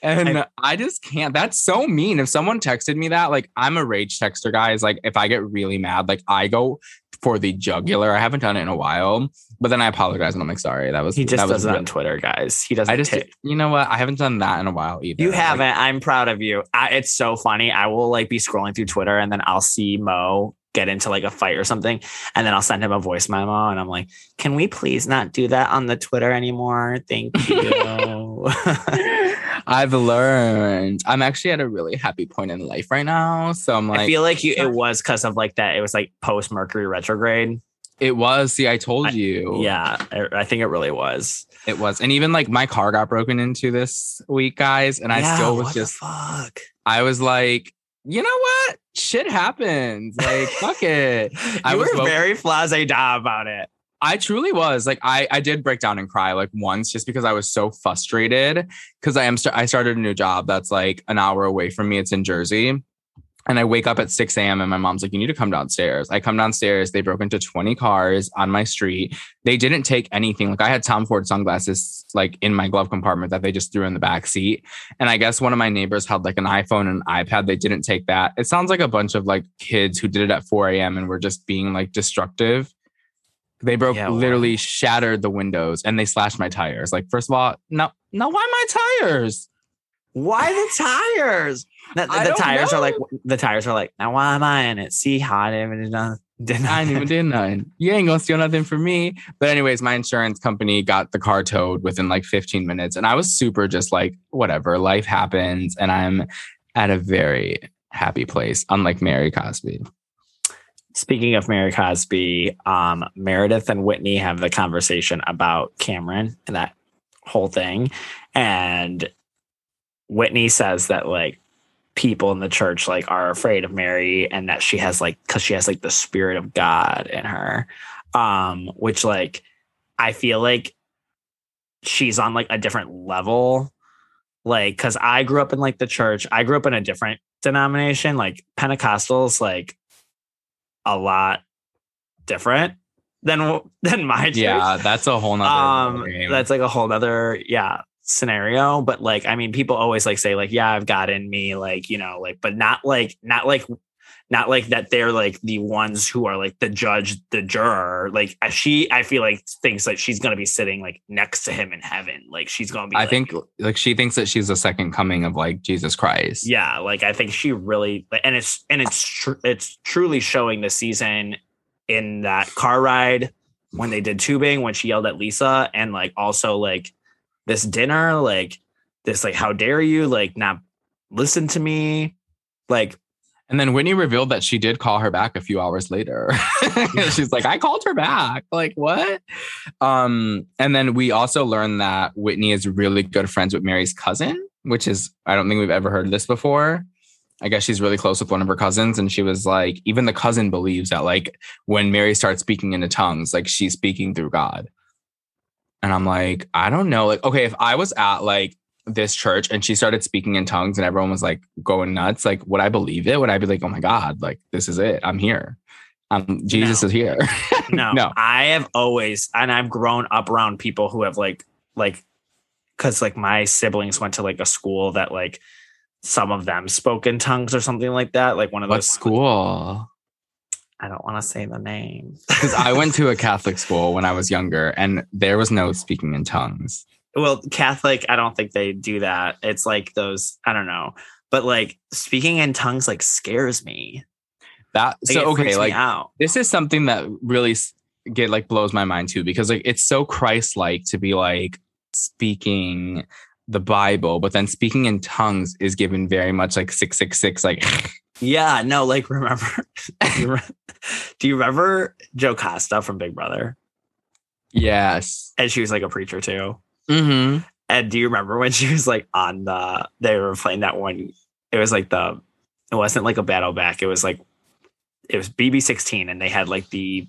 And I, just can't. That's so mean. If someone texted me that, like I'm a rage texter, guys. Like if I get really mad, like I go for the jugular. I haven't done it in a while, but then I apologize and I'm like, sorry. That was He just that was does it on Twitter, guys. He doesn't. I just, take- you know what? I haven't done that in a while either. You haven't. I'm proud of you. I, it's so funny. I will like be scrolling through Twitter and then I'll see Mo get into like a fight or something, and then I'll send him a voice memo and I'm like, "Can we please not do that on the Twitter anymore? Thank you." I've learned. I'm actually at a really happy point in life right now. So I'm like, I feel like you. It was because of like that. It was like post Mercury retrograde. it was. See, I told I- you. Yeah, I, I think it really was. It was. And even like my car got broken into this week, guys. And I Yeah, still was what the just, fuck. I was like, you know what? Shit happens. Like, fuck it. I was were woke- very flase da about it. I truly was like I I did break down and cry like once just because I was so frustrated because I am st- I started a new job that's like an hour away from me. It's in Jersey. And I wake up at 6 a.m. and my mom's like, you need to come downstairs. I come downstairs. They broke into 20 cars on my street. They didn't take anything. Like I had Tom Ford sunglasses like in my glove compartment that they just threw in the back seat. And I guess one of my neighbors had like an iPhone and an iPad. They didn't take that. It sounds like a bunch of like kids who did it at 4 a.m. and were just being like destructive. They broke Yeah, wow. literally shattered the windows and they slashed my tires. Like, first of all, no, no, why my tires? Why the tires? The, the- the tires are like the tires are like. Now why am I in it? See how I didn't even done- did I not- even did nothing. You ain't gonna steal nothing from me. But anyways, my insurance company got the car towed within like 15 minutes, and I was super just like, whatever, life happens, and I'm at a very happy place, unlike Mary Cosby. Speaking of Mary Cosby, um, Meredith and Whitney have the conversation about Cameron and that whole thing. And Whitney says that like people in the church like are afraid of Mary and that she has like because she has like the spirit of God in her. Um, which like I feel like she's on like a different level. Like, cause I grew up in like the church. I grew up in a different denomination, like Pentecostals, like a lot different than than my. Yeah, that's a whole nother um, game. that's like a whole nother yeah scenario. But like, I mean, people always like say like, yeah, I've got in me, like you know, like, but not like not like not like that they're like the ones who are like the judge, the juror. Like she, I feel like thinks that she's gonna be sitting like next to him in heaven. Like she's gonna be. I like- think like she thinks that she's the second coming of like Jesus Christ. yeah like i think she really and it's and it's tr- it's truly showing the season in that car ride when they did tubing when she yelled at lisa and like also like this dinner like this like how dare you like not listen to me like And then Whitney revealed that she did call her back a few hours later. She's like, I called her back. Like, what? Um, and then we also learned that Whitney is really good friends with Mary's cousin, which is, I don't think we've ever heard this before. I guess she's really close with one of her cousins. And she was like, even the cousin believes that, like, when Mary starts speaking into tongues, like, she's speaking through God. And I'm like, I don't know. Like, okay, if I was at like this church and she started speaking in tongues and everyone was like going nuts, like, would I believe it? Would I be like, oh my God, like, this is it. I'm here. Um, Jesus No. is here. no, No. I have always, and I've grown up around people who have like, like, because like my siblings went to like a school that like some of them spoke in tongues or something like that. Like one of what school? I don't want to say the name. Because I went to a Catholic school when I was younger and there was no speaking in tongues. Well, Catholic, I don't think they do that. It's like those, I don't know, but like speaking in tongues like scares me. That Like, so okay, like out. this is something that really get like blows my mind too because like it's so Christ-like to be like speaking the Bible, but then speaking in tongues is given very much like six six six like Yeah, no, like remember, do you, re- do you remember Jocasta from Big Brother? Yes. and she was like a preacher too. Mm-hmm. And do you remember when she was like on the? They were playing that one. It was like the. It wasn't like a battle back. It was like, it was BB sixteen, and they had like the,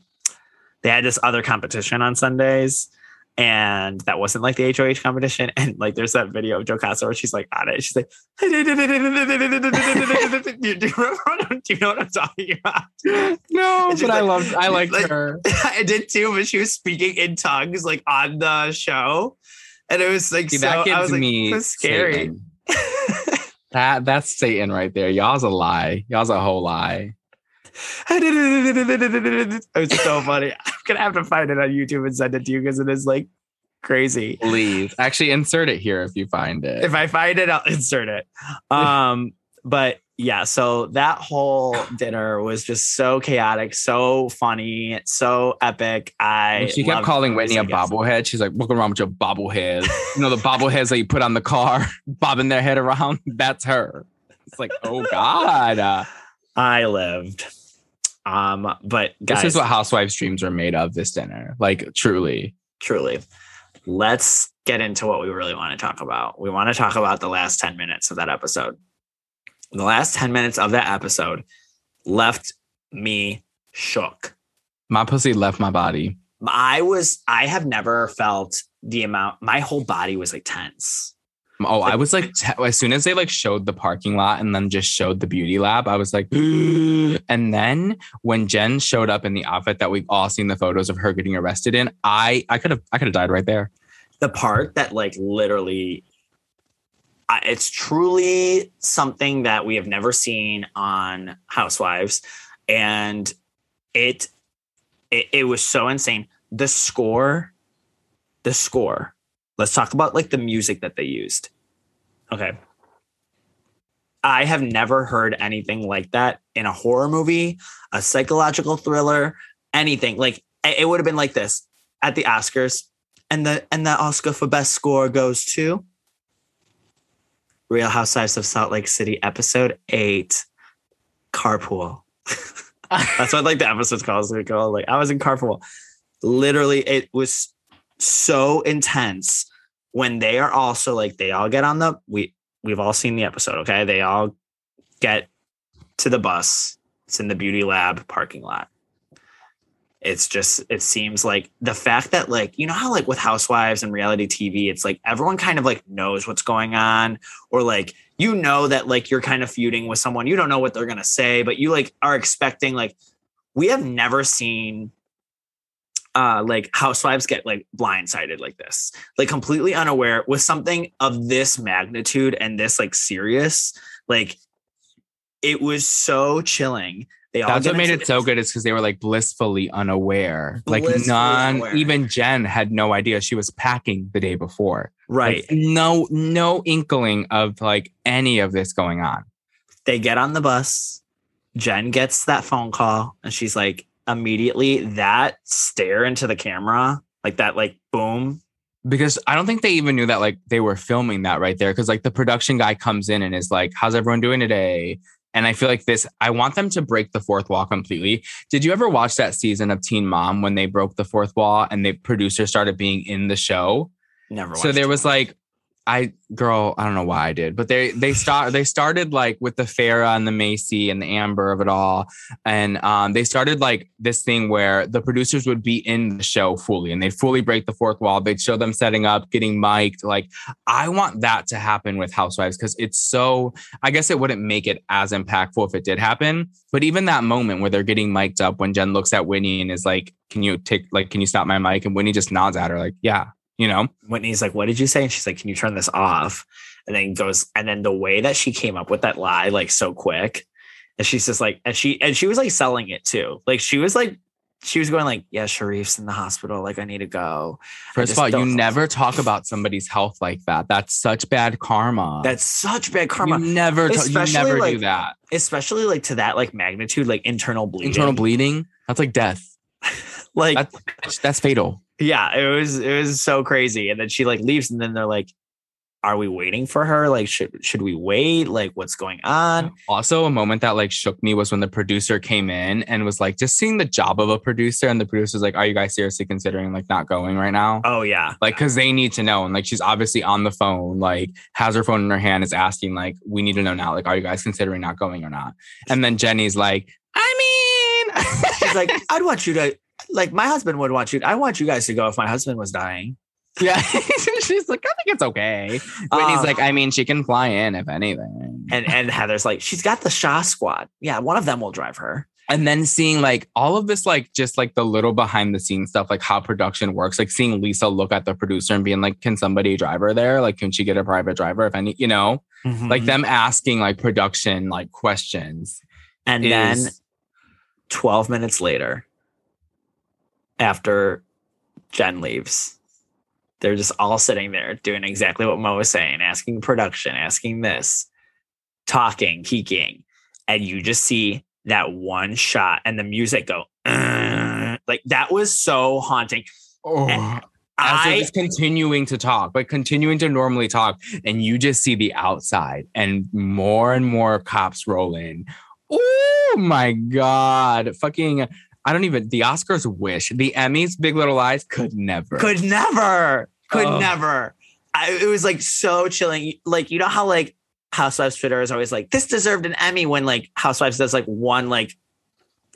they had this other competition on Sundays, and that wasn't like the HOH competition. And like, there's that video of Jocasta where she's like on it. She's like, do you, do you remember? I'm- do you know what I'm talking about? No, but I like- loved I liked like- her. I did too, but she was speaking in tongues like on the show, and it was like See, so. that I gives was like, me so scary. That that's Satan right there. Y'all's a lie. Y'all's a whole lie. it was so funny. I'm gonna have to find it on YouTube and send it to you because it is like crazy. Please. Actually insert it here if you find it. If I find it, I'll insert it. Um, but yeah, so that whole dinner was just so chaotic, so funny, so epic. I When she kept calling Whitney a bobblehead. She's like, what's wrong with your bobblehead? you know, the bobbleheads that you put on the car, bobbing their head around. That's her. It's like, oh God. Uh, I lived. Um, but guys, this is what housewives' dreams are made of this dinner. Like, truly. truly. Let's get into what we really want to talk about. We want to talk about the last 10 minutes of that episode. The last 10 minutes of that episode left me shook. My pussy left my body. I was, I have never felt the amount, my whole body was like tense. Oh, I was like, te- as soon as they like showed the parking lot and then just showed the beauty lab, I was like, and then when Jen showed up in the outfit that we've all seen the photos of her getting arrested in, I I could have I could have died right there. The part that like literally, it's truly something that we have never seen on Housewives. And it, it, it was so insane. The score, the score. Let's talk about like the music that they used. Okay. I have never heard anything like that in a horror movie, a psychological thriller, anything. Like it would have been like this at the Oscars, and the and the Oscar for best score goes to Real Housewives of Salt Lake City, episode eight, Carpool. That's what like the episode's called. Called like I was in Carpool. Literally, it was so intense when they are also like they all get on the we we've all seen the episode. Okay, they all get to the bus. It's in the beauty lab parking lot. It's just it seems like the fact that like you know how like with housewives and reality TV, it's like everyone kind of like knows what's going on, or like you know that like you're kind of feuding with someone. You don't know what they're gonna say, but you like are expecting like we have never seen uh like housewives get like blindsided like this like completely unaware with something of this magnitude and this like serious like it was so chilling they That's what made it so good is because they were like blissfully unaware. like none, unaware. even Jen had no idea she was packing the day before. right Like, no, no inkling of like any of this going on. they get on the bus jen gets that phone call and she's like immediately that stare into the camera like that like boom because I don't think they even knew that like they were filming that right there. Cause like the production guy comes in and is like, How's everyone doing today? And I feel like this, I want them to break the fourth wall completely. Did you ever watch that season of Teen Mom when they broke the fourth wall and the producer started being in the show? never So there was like, I girl, I don't know why I did, but they they start they started like with the Farah and the Macy and the Amber of it all, and um, they started like this thing where the producers would be in the show fully, and they'd fully break the fourth wall. They'd show them setting up, getting mic'd. Like I want that to happen with Housewives because it's so. I guess it wouldn't make it as impactful if it did happen, but even that moment where they're getting mic'd up, when Jen looks at Winnie and is like, "Can you take like, can you stop my mic?" and Winnie just nods at her like, "Yeah." You know, Whitney's like, "What did you say?" And she's like, "Can you turn this off?" And then goes, and then the way that she came up with that lie, like so quick, and she's just like, and she and she was like selling it too. Like she was like, she was going like, "Yeah, Sharrieff's in the hospital. Like I need to go." First of all, you never talk about somebody's health like that. That's such bad karma. That's such bad karma. You never, ta- you never do that. Especially like to that like magnitude, like internal bleeding. Internal bleeding. That's like death. like That's that's fatal. Yeah, it was it was so crazy. And then she like leaves, and then they're like, are we waiting for her? Like, should should we wait? Like, what's going on? Also, a moment that like shook me was when the producer came in and was like, just seeing the job of a producer, and the producer's like, "Are you guys seriously considering like not going right now?" Oh yeah, like because they need to know, and like she's obviously on the phone, like has her phone in her hand, is asking like, "We need to know now. Like, are you guys considering not going or not?" And then Jennie's like, "I mean," she's like, "I'd want you to." Like my husband would want you. I want you guys to go if my husband was dying. Yeah, she's like, I think it's okay. Whitney's Uh, like, I mean, she can fly in if anything. And and Heather's like, she's got the Shah squad. Yeah, one of them will drive her. And then seeing like all of this, like just like the little behind the scenes stuff, like how production works, like seeing Lisa look at the producer and being like, can somebody drive her there? Like, can she get a private driver if any, you know, like Mhm. them asking like production like questions. And is- then 12 minutes later, after Jen leaves, they're just all sitting there doing exactly what Mo was saying, asking production, asking this, talking, peeking. And you just see that one shot and the music go, "Uh," like that was so haunting. Oh, And as I, just continuing to talk, but continuing to normally talk, and you just see the outside, and more and more cops roll in. Oh my god! Fucking, I don't even. The Oscars wish the Emmys, Big Little Lies, could never. could never, could Ugh. never. I, it was like so chilling. Like, you know how like Housewives Twitter is always like, this deserved an Emmy when like Housewives does like one like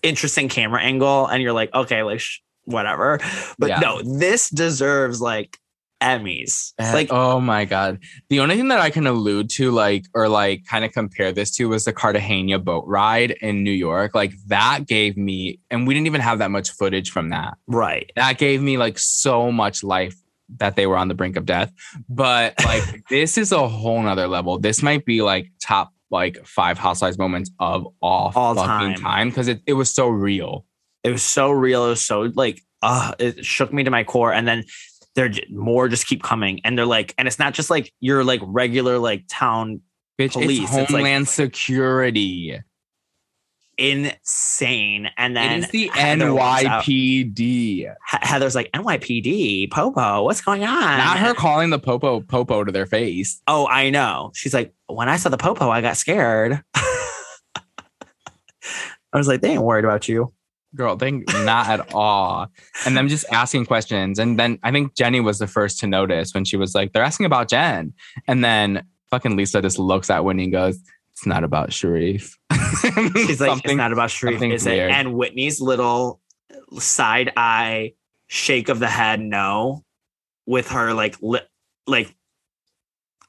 interesting camera angle and you're like, okay, like sh- whatever. But Yeah. no, this deserves like Emmys. Like, oh my god. The only thing that I can allude to, like, or like kind of compare this to was the Cartagena boat ride in New York. Like that gave me, and we didn't even have that much footage from that. right. That gave me like so much life that they were on the brink of death. But like this is a whole nother level. This might be like top like five housewives moments of all, All fucking time. time because it, it was so real. It was so real. It was so like, uh, it shook me to my core. And then there j- more just keep coming. And they're like, and it's not just like your like regular like town Bitch, Police, it's it's like- Homeland Security. insane. And then It is the Heather. NYPD. Heather's like NYPD, Popo, what's going on? Not her calling the popo popo to their face. Oh, I know. She's like, when I saw the Popo, I got scared. I was like, they ain't worried about you. Girl, they not at all. And them just asking questions. And then I think Jennie was the first to notice when she was like, they're asking about Jen. And then fucking Lisa just looks at Whitney and goes, It's not about Sharrieff. She's like, it's not about Sharrieff, is it? And Whitney's little side eye shake of the head, no, with her like lip, like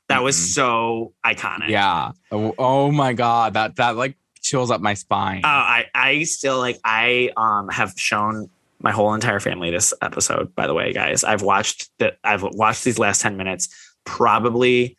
that was Mhm. so iconic. Yeah. Oh, oh my God. That that like chills up my spine. Uh, I I still like I um have shown my whole entire family this episode. By the way, guys, I've watched that. I've watched these last ten minutes probably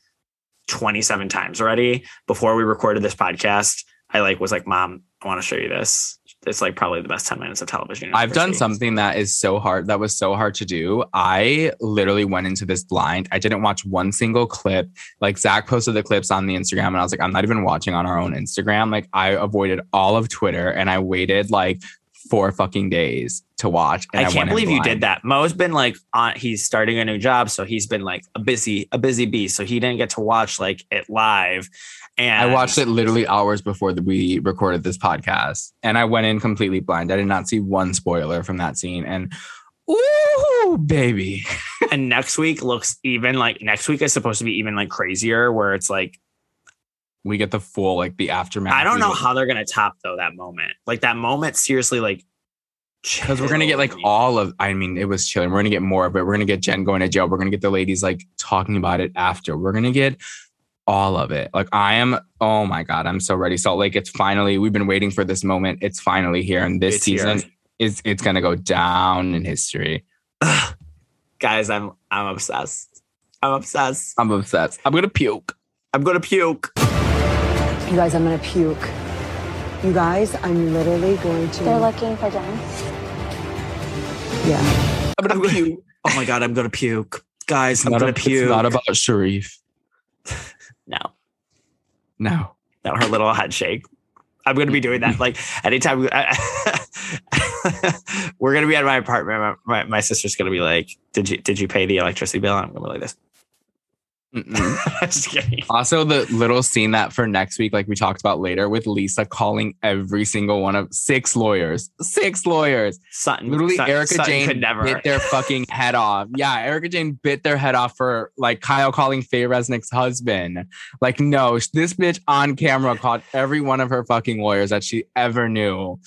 twenty seven times already. Before we recorded this podcast, I like was like, "Mom, I want to show you this." It's like probably the best ten minutes of television. I've done something that is so hard. That was so hard to do. I literally went into this blind. I didn't watch one single clip. Like Zach posted the clips on the Instagram, and I was like, I'm not even watching on our own Instagram. Like I avoided all of Twitter, and I waited like four fucking days to watch. And I went can't believe you did that. Mo's been like on. He's starting a new job, so he's been like a busy, a busy bee. So he didn't get to watch like it live. And I watched it literally hours before we recorded this podcast, and I went in completely blind. I did not see one spoiler from that scene, and ooh, baby. and next week looks even like next week is supposed to be even like crazier where it's like we get the full like the aftermath. I don't know how they're gonna top though that moment. Like that moment seriously like because we're gonna get like all of i mean it was chilling we're gonna get more of it we're gonna get jen going to jail we're gonna get the ladies like talking about it after we're gonna get all of it like i am oh my god i'm so ready Salt Lake, it's finally we've been waiting for this moment it's finally here and this It's season is it's gonna go down in history guys, I'm I'm obsessed. I'm obsessed. i'm obsessed i'm gonna puke I'm gonna puke. You guys, I'm gonna puke. You guys, I'm literally going to. They're looking for Jen. Yeah. i'm gonna puke Oh my god, I'm gonna puke. Guys, I'm not, gonna a- puke. it's not about sharrieff no. no No, her little head shake. I'm gonna be doing that. Like anytime we, we're gonna be at my apartment, my, my, my sister's gonna be like, "Did you did you pay the electricity bill?" I'm gonna be like this. Also, the little scene that for next week, like we talked about later, with Lisa calling every single one of six lawyers, six lawyers. Sutton, Literally, Sutton- Erika Sutton Jayne could never. bit their fucking head off. Yeah, Erika Jayne bit their head off for like Kyle calling Faye Resnick's husband. Like, no, this bitch on camera called every one of her fucking lawyers that she ever knew.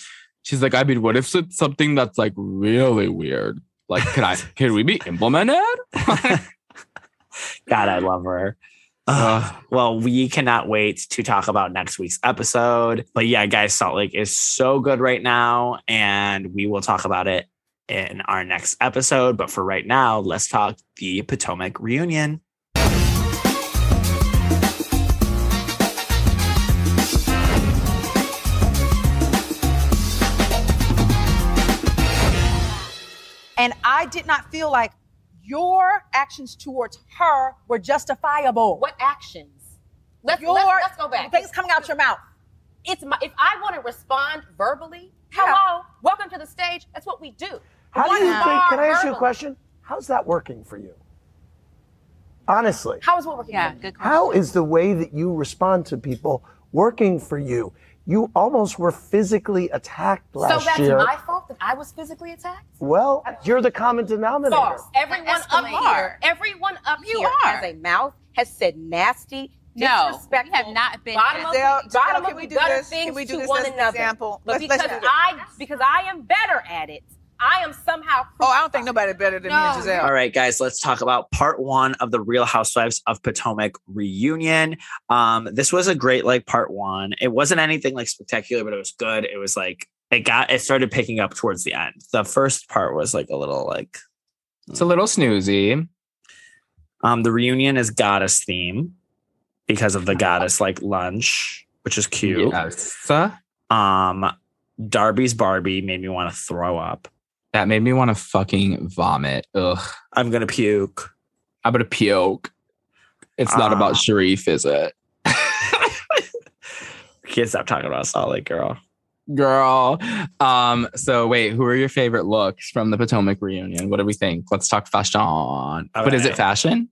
She's like, I mean, what if it's something that's like really weird? Like, can I, can we be implemented? God, I love her. Ugh. well, we cannot wait to talk about next week's episode. But yeah, guys, Salt Lake is so good right now, and we will talk about it in our next episode. But for right now, let's talk the Potomac reunion. And I did not feel like your actions towards her were justifiable. What actions? Let's, Your- let's, let's go back. Things coming out your mouth. It's my, if I want to respond verbally, hello, welcome to the stage. That's what we do. How do you think? Can I ask you a question? How's that working for you? Honestly, How is what working? Yeah, good question. how is the way that you respond to people working for you? You almost were physically attacked last year. So that's year. my fault that I was physically attacked? Well, you're the common denominator. False. Everyone up here, everyone up You here are. has a mouth, has said nasty, No, disrespectful, we have not been- bottom of, Giselle, the, Giselle, bottom can of we the do gutter this? Can we do to this one as an another. example? But Let's- let's because do. I because I am better at it, I am somehow. Oh, I don't think nobody better than me and Giselle. All right, guys, let's talk about part one of the Real Housewives of Potomac reunion. Um, this was a great like part one. It wasn't anything like spectacular, but it was good. It was like it got it started picking up towards the end. The first part was like a little like It's a little snoozy. um the reunion is goddess theme because of the goddess like lunch, which is cute. Yes. Um Darby's Barbie made me want to throw up. That made me want to fucking vomit. Ugh. I'm gonna puke. I'm gonna puke. It's not Ah. about Sharif, is it? Can't stop talking about Salt Lake Girl. Girl. Um, so wait, who are your favorite looks from the Potomac reunion? What do we think? Let's talk fashion. But is it fashion?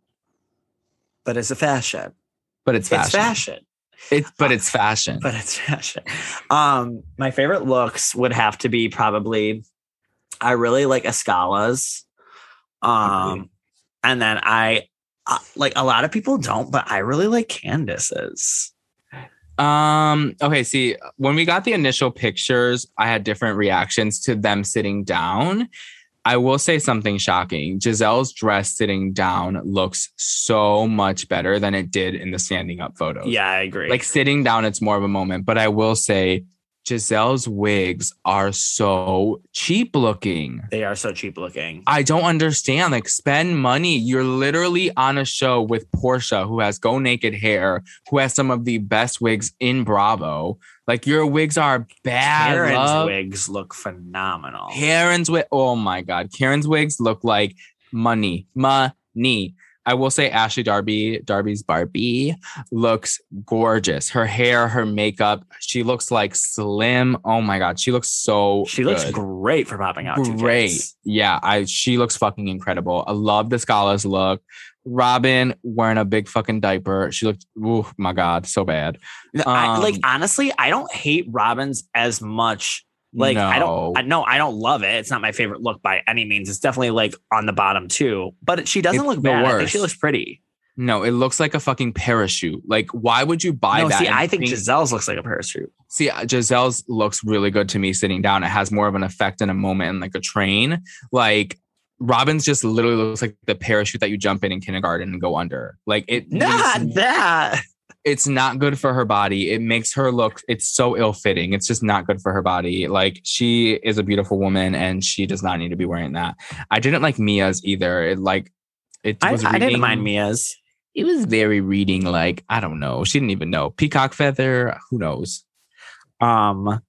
But it's a fashion. But it's fashion. It's fashion. It's but it's fashion. but it's fashion. Um, my favorite looks would have to be probably I really like Escalas. Um, and then I uh, like a lot of people don't, but I really like Candace's. Um, okay, see, when we got the initial pictures, I had different reactions to them sitting down. I will say something shocking. Giselle's dress sitting down looks so much better than it did in the standing up photos. Yeah, I agree. Like sitting down, it's more of a moment. But I will say Giselle's wigs are so cheap looking. they are so cheap looking. I don't understand. Like, spend money. You're literally on a show with Portia, who has go naked hair, who has some of the best wigs in Bravo. Like, your wigs are bad. Karen's love. wigs look phenomenal. Karen's wig. Oh my God. Karen's wigs look like money. Money. I will say Ashley Darby, Darby's Barbie, looks gorgeous. Her hair, her makeup, she looks like slim. Oh my God. She looks so She looks great for popping out. great. Yeah, I she looks fucking incredible. I love the Scala's look. Robin wearing a big fucking diaper. She looked oh my god, so bad. I, like Um, honestly, I don't hate Robin's as much. Like I don't, I know I don't love it. It's not my favorite look by any means. It's definitely like on the bottom too. But she doesn't It's look bad. I think she looks pretty. No, it looks like a fucking parachute. Like, why would you buy no, that? see, I think think- Giselle's looks like a parachute. See, uh, Giselle's looks really good to me sitting down. It has more of an effect in a moment in like a train. Like Robin's just literally looks like the parachute that you jump in in kindergarten and go under. Like it. Not that. It's not good for her body. It makes her look, it's so ill fitting. It's just not good for her body. Like she is a beautiful woman and she does not need to be wearing that. I didn't like Mia's either. It like, it I, was I didn't mind Mia's. It was very reading, like, I don't know. She didn't even know. Peacock feather, who knows? Um,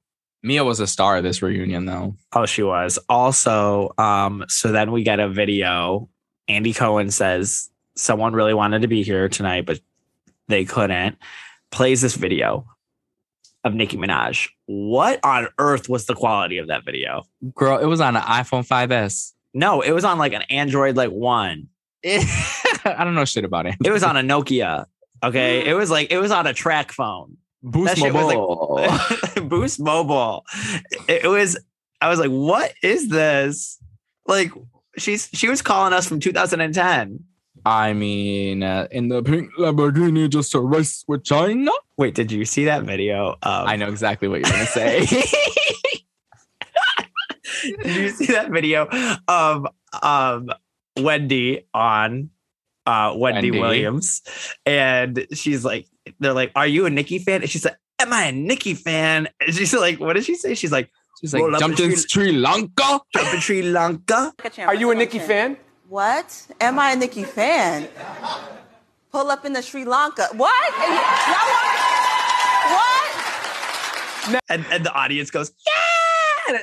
Mia was a star of this reunion though. oh, she was also. Um, so then we get a video. Andy Cohen says someone really wanted to be here tonight, but they couldn't. Plays this video of Nicki Minaj. What on earth was the quality of that video? Girl, it was on an iPhone 5S. No, it was on like an Android like one. I don't know shit about it. It was on a Nokia. Okay. It was like it was on a track phone. Boost That was like- Mobile. Boost Mobile. It was. I was like, "What is this?" Like, she's she was calling us from 2010. I mean, uh, in the pink Lamborghini, just a race with China. Wait, did you see that video? Of, I know exactly what you're gonna say. did you see that video of um Wendy on uh Wendy, Wendy. Williams? And she's like, they're like, Are you a Nicki fan? And she's like, Am I a Nicki fan? And she's like, What did she say? She's like, She's like, "Roll jumped in in Sri Lanka. Jump in Sri Lanka. Are you a Nicki fan? What? Am I a Nicki fan? Pull up in the Sri Lanka. What? What? And, and the audience goes, Yeah.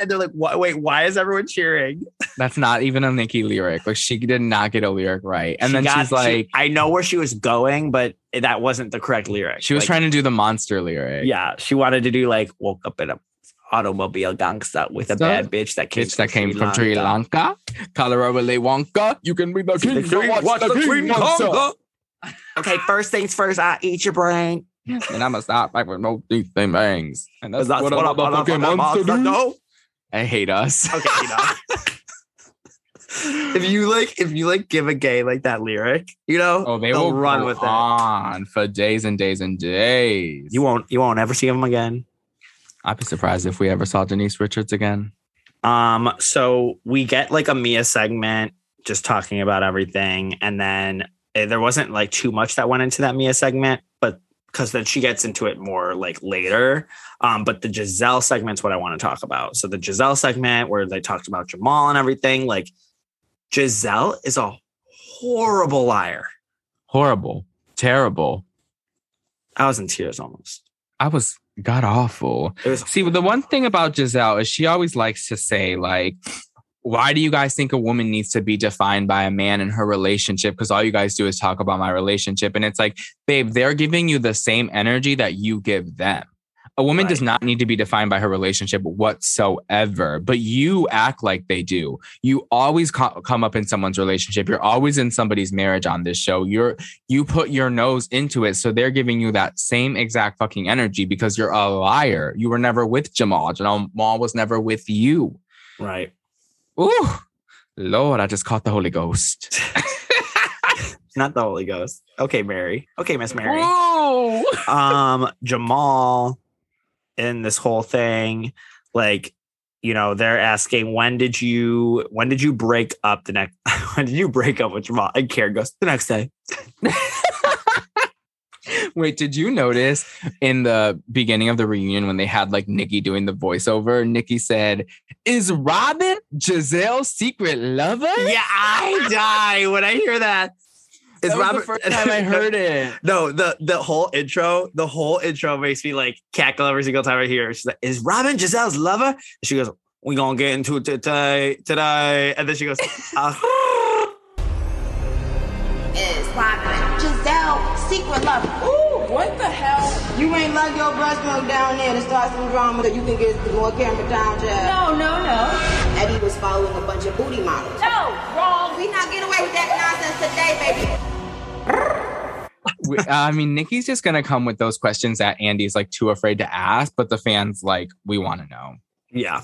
And they're like, what? Wait, why is everyone cheering? That's not even a Nicki lyric. Like she did not get a lyric right. And She then got- she's like, she- I know where she was going, but that wasn't the correct lyric. she was Like, trying to do the monster lyric. Yeah, she wanted to do like woke up in a automobile gangsta with a So- bad bitch that came Bitch that came from Sri Lanka, color Colorado Willy Wonka. You can be the king. The king, watch watch the the king king monster. Okay, first things first, I eat your brain. And I'ma stop like with no teeth and bangs. And that's, That's what, what a a motherfucking motherfucking monster monster do. do. I hate us. Okay, you know. if you like, if you like, give a gay like that lyric, you know, Oh, they they'll run go with it. on for days and days and days. You won't, you won't ever see them again. I'd be surprised if we ever saw Denise Richards again. Um, so we get like a Mia segment just talking about everything, and then eh, there wasn't like too much that went into that Mia segment, but because then she gets into it more like later. Um, but the Giselle segment's what I want to talk about. So the Giselle segment where they talked about Jamal and everything, like Giselle is a horrible liar. Horrible, terrible. I was in tears almost. I was god awful. Was See, the one thing about Giselle is she always likes to say, like, why do you guys think a woman needs to be defined by a man in her relationship? Because all you guys do is talk about my relationship. And it's like, babe, they're giving you the same energy that you give them. A woman does not need to be defined by her relationship whatsoever, but you act like they do. You always co- come up in someone's relationship. You're always in somebody's marriage on this show. You're you put your nose into it, so they're giving you that same exact fucking energy because you're a liar. You were never with Jamal. Jamal was never with you. right. Ooh, Lord, I just caught the Holy Ghost. Not the Holy Ghost. Okay, Mary. Okay, Miss Mary. Whoa. um Jamal in this whole thing like you know they're asking when did you when did you break up the next when did you break up with Jamal and Karen goes the next day Wait, did you notice in the beginning of the reunion when they had like Nikki doing the voiceover? Nikki said, Is Robin Giselle's secret lover? yeah I die when I hear that Is That was the first time I heard it. no the the whole intro the whole intro makes me like cackle every single time I hear it. she's like is Robin Giselle's lover and she goes we gonna get into it today today and then she goes uh, Is Robin Giselle secret lover. Ooh, what the hell? You ain't lug your breast milk down there to start some drama that you can get more camera time, Jazz. No, no, no. Eddie was following a bunch of booty models. No, wrong. We not getting away with that nonsense today, baby. We- I mean, Nikki's just gonna come with those questions that Andy's like too afraid to ask, but the fans like, we want to know. yeah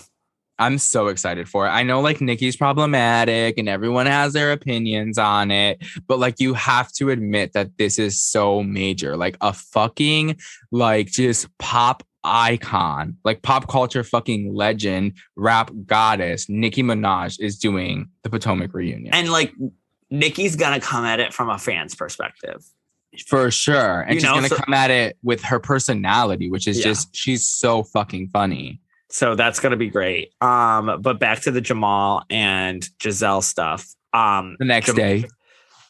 I'm so excited for it. I know like Nikki's problematic and everyone has their opinions on it, but like you have to admit that this is so major. Like a fucking like just pop icon, like pop culture fucking legend, rap goddess, Nicki Minaj is doing the Potomac reunion. and like Nikki's gonna come at it from a fan's perspective. for sure. And You she's know, gonna so- come at it with her personality, which is Yeah. just she's so fucking funny. So that's gonna be great. Um, but back to the Jamal and Giselle stuff. Um, The next Jam- day.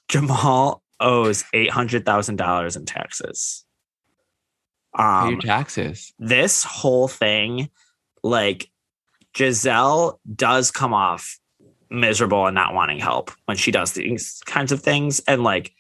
Jamal owes eight hundred thousand dollars in taxes. Pay Um, your taxes. this whole thing, like Giselle does come off miserable and not wanting help when she does these kinds of things. And like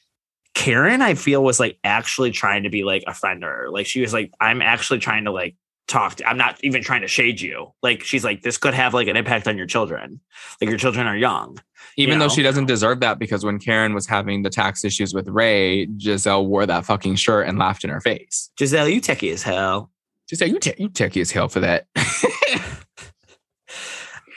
Karen, I feel was like actually trying to be like a friend. Like she was like, I'm actually trying to like talk. to, I'm not even trying to shade you. Like she's like, this could have like an impact on your children. Like your children are young. Even you though she doesn't deserve that because when Karen was having the tax issues with Ray, Giselle wore that fucking shirt and laughed in her face. Giselle, you techie as hell. Giselle, you te- you techie as hell for that.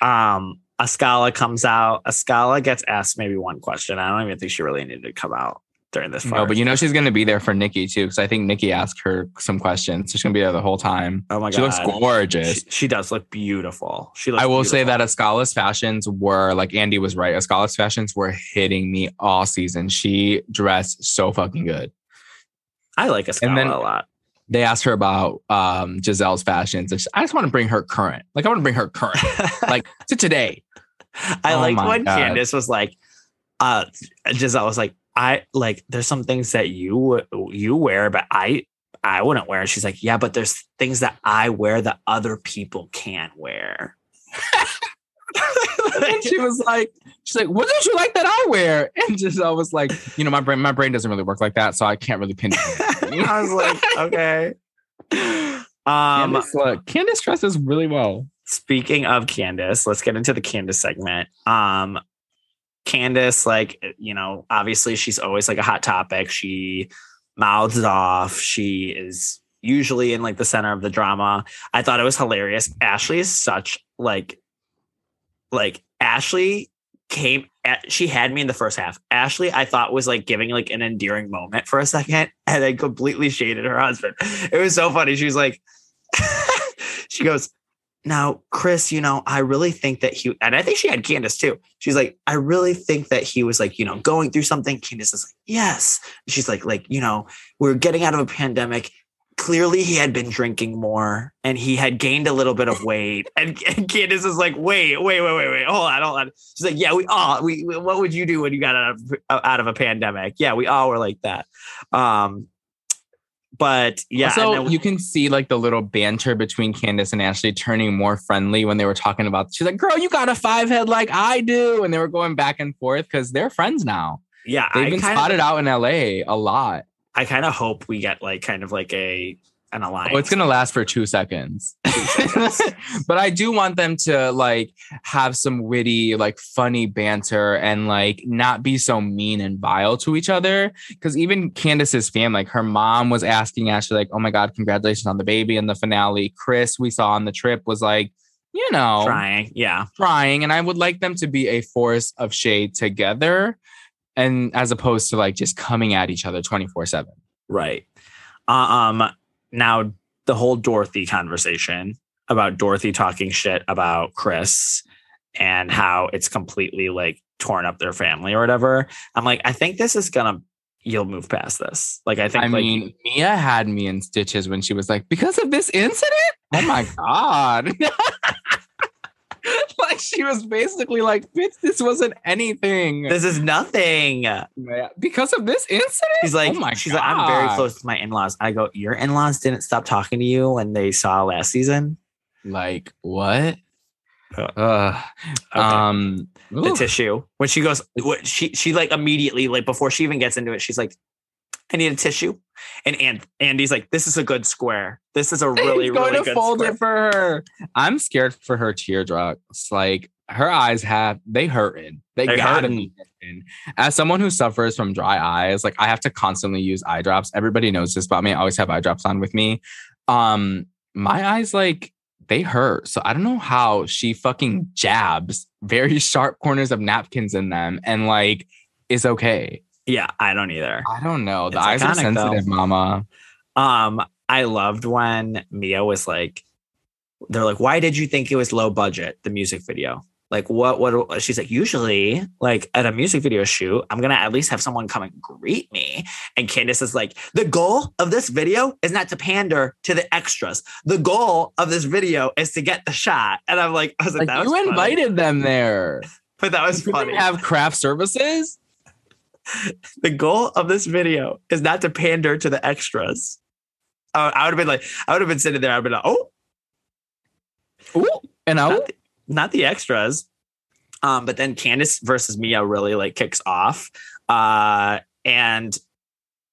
Um, Ascala comes out. Ascala gets asked maybe one question. I don't even think she really needed to come out during this part. no, but you know she's gonna be there for Nikki too, because I think Nikki asked her some questions. So she's gonna be there the whole time. Oh my god, she looks gorgeous. She, she does look beautiful. She looks I will say beautiful. that Ascala's fashions were like Andy was right. Ascala's fashions were hitting me all season. She dressed so fucking good. I like Ascala then- a lot. They asked her about um, Giselle's fashions. I just want to bring her current. Like I want to bring her current, like to today. I Oh liked when God. Candace was like, uh, Giselle was like, I like, there's some things that you you wear, but I I wouldn't wear. She's like, yeah, but there's things that I wear that other people can't wear. and she was like, she's like, what don't you like that I wear? And just I was like, you know, my brain, my brain doesn't really work like that, so I can't really pin it. I was like, okay. Um, Candace, look, Candace dresses really well. speaking of Candace, let's get into the Candace segment. Um, Candace, like, you know, obviously she's always like a hot topic. She mouths off. She is usually in like the center of the drama. I thought it was hilarious. Ashley is such like, like Ashley came at, she had me in the first half. Ashley, I thought was like giving like an endearing moment for a second and then completely shaded her husband. It was so funny. She was like, she goes, now, Chris, you know, I really think that he, and I think she had Candace too. She's like, I really think that he was like, you know, going through something. Candace is like, yes. She's like, like, you know, we're getting out of a pandemic. Clearly, he had been drinking more and he had gained a little bit of weight. And, and Candace is like, wait, wait, wait, wait, wait, hold on, hold on. She's like, yeah, we all, we, we- what would you do when you got out of, out of a pandemic? Yeah, we all were like that. Um, but yeah, also, then- you can see like the little banter between Candace and Ashley turning more friendly when they were talking about. She's like, "Girl, you got a five head like I do," and they were going back and forth because they're friends now. yeah, They've I been spotted out in LA a lot. I kind of hope we get like kind of like a an alliance. Oh, it's gonna last for two seconds. but I do want them to like have some witty, like funny banter and like not be so mean and vile to each other. Cause even Candace's fam, like her mom was asking Ashley, like, oh my God, congratulations on the baby in the finale. Chris, we saw on the trip, was like, you know, trying. Yeah. trying. And I would like them to be a force of shade together. And as opposed to like just coming at each other 24 7. Right. Uh, Um. Now the whole Dorothy conversation about Dorothy talking shit about Chris and how it's completely like torn up their family or whatever. I'm like, I think this is gonna. You'll move past this. Like, I think. I like, mean, Mia had me in stitches when she was like, because of this incident? Oh my God. like she was basically like, bitch, this wasn't anything. this is nothing. Because of this incident? She's like, oh my she's like, I'm very close to my in-laws. I go, your in-laws didn't stop talking to you when they saw last season. Like, what? Uh, Okay. Um, the tissue when she goes what she she like immediately like before she even gets into it she's like i need a tissue and and andy's like this is a good square this is a really He's going really to good fold square. it for her. I'm scared for her teardrops. Like her eyes have they hurting. They They're gotta hurting. be hurting. As someone who suffers from dry eyes, like I have to constantly use eye drops. Everybody knows this about me. I always have eye drops on with me. Um, my eyes like they hurt. So I don't know how she fucking jabs very sharp corners of napkins in them and like is okay. Yeah i don't either I don't know. The It's eyes are iconic, though. sensitive, mama. um i loved when mia was like they're like why did you think it was low budget the music video like what what she's like usually like at a music video shoot i'm gonna at least have someone come and greet me and candace is like the goal of this video is not to pander to the extras the goal of this video is to get the shot and i'm like i was like, Like you invited them there. but that was You funny have craft services. the goal of this video is not to pander to the extras uh, i would have been like i would have been sitting there i'd been like oh Ooh, and I not the, not the extras. Um, but then Candace versus Mia really like kicks off. Uh, and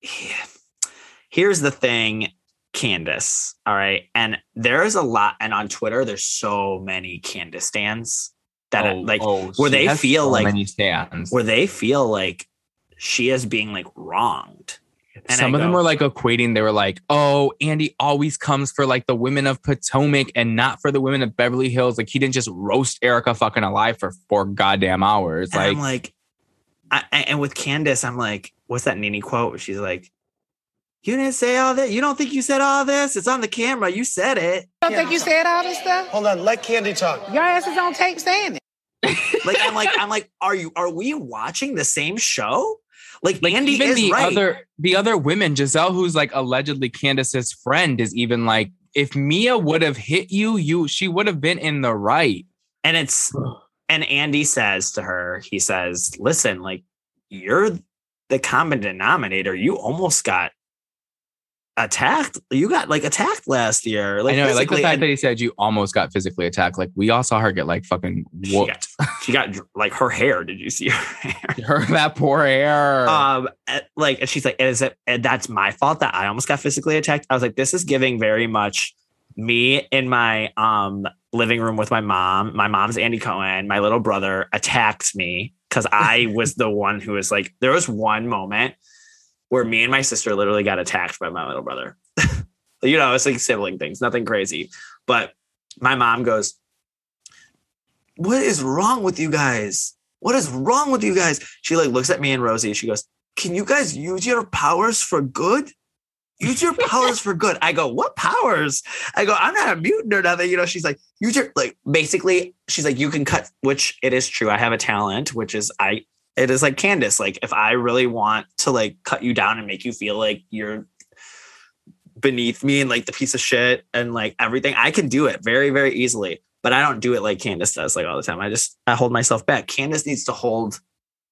here's the thing. Candace. All right. And there's a lot, and on Twitter, there's so many Candace stands that Oh, like oh, where they feel so like many stands. where they feel like she is being like wronged. And Some I of them go, were like equating. They were like, "Oh, Andy always comes for like the women of Potomac and not for the women of Beverly Hills. Like he didn't just roast Erica fucking alive for four goddamn hours. and Like, I'm like, I, I- and with Candace, I'm like, what's that Nini quote? Where she's like, "You didn't say all that. You don't think you said all this? It's on the camera. You said it." don't think you said all this stuff? Hold on, let Candy talk. Your ass is on tape saying it. Like I'm like I'm like, are you? Are we watching the same show? Like, like Andy even is the right. other the other women, Giselle, who's like allegedly Candace's friend, is even like, if Mia would have hit you, you she would have been in the right. and it's and Andy says to her, he says, "Listen, like you're the common denominator. You almost got attacked. You got like attacked last year. Like I know. I like the fact and that he said you almost got physically attacked. Like we all saw her get like fucking she got, she got like her hair. Did you see her hair? Her that poor hair. Um, like, and she's like, "Is it? And that's my fault that I almost got physically attacked." I was like, "This is giving very much me in my um living room with my mom. My mom's Andy Cohen. My little brother attacked me because I was the one who was like. There was one moment where me and my sister literally got attacked by my little brother. you know, it's like sibling things, nothing crazy. But my mom goes, "What is wrong with you guys? What is wrong with you guys?" She like looks at me and Rosie. She goes, "Can you guys use your powers for good?" Use your powers for good. I go, what powers? I go, I'm not a mutant or nothing. You know, she's like, use your like basically, she's like, you can cut, which it is true. I have a talent, which is I it is like Candace. Like if I really want to like cut you down and make you feel like you're beneath me and like the piece of shit and like everything, I can do it very, very easily. But I don't do it like Candace does like all the time. I just I hold myself back. Candace needs to hold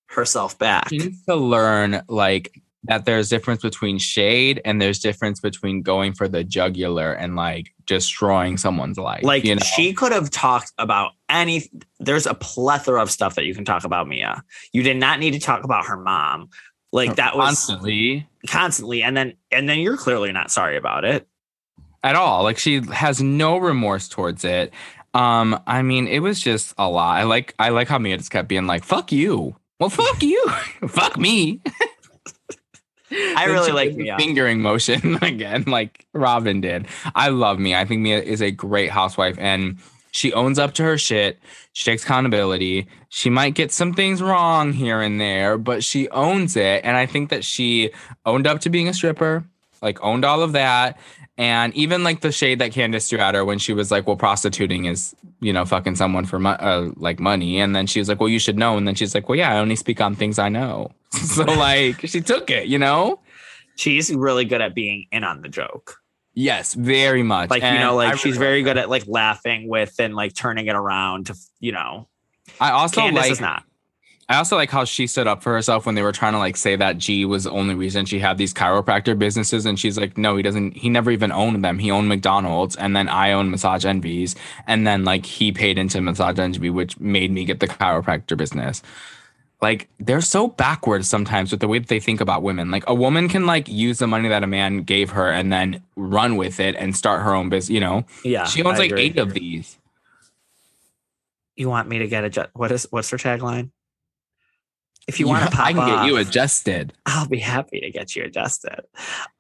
herself back. She needs to learn like that there's difference between shade and there's difference between going for the jugular and like destroying someone's life. Like you know? she could have talked about any. There's a plethora of stuff that you can talk about Mia. You did not need to talk about her mom. Like that was constantly, constantly, and then and then you're clearly not sorry about it. at all. Like she has no remorse towards it. Um, I mean, it was just a lot. I like I like how Mia just kept being like, fuck you. Well, fuck you. fuck me. I really like Mia. fingering motion again, like Robin did. I love Mia. I think Mia is a great housewife and she owns up to her shit. She takes accountability. She might get some things wrong here and there, but she owns it. And I think that she owned up to being a stripper, like owned all of that. And even like the shade that Candace threw at her when she was like, well, prostituting is, you know, fucking someone for mo- uh, like money. And then she was like, well, you should know. And then she's like, well, yeah, I only speak on things I know. so like she took it, you know? She's really good at being in on the joke. Yes, very much. Like you know, like I she's really very good at like laughing with and like turning it around to you know. I also Candace like is not. I also like how she stood up for herself when they were trying to like say that G was the only reason she had these chiropractor businesses, and she's like, no, he doesn't. He never even owned them. He owned McDonald's, and then I own Massage Envies, and then like he paid into Massage Envy, which made me get the chiropractor business. Like they're so backwards sometimes with the way that they think about women. Like a woman can like use the money that a man gave her and then run with it and start her own business. You know, Yeah, she owns I like agree. eight of these. You want me to get a ju- what is what's her tagline? If you Yeah, want to pop I can get you adjusted. I'll be happy to get you adjusted.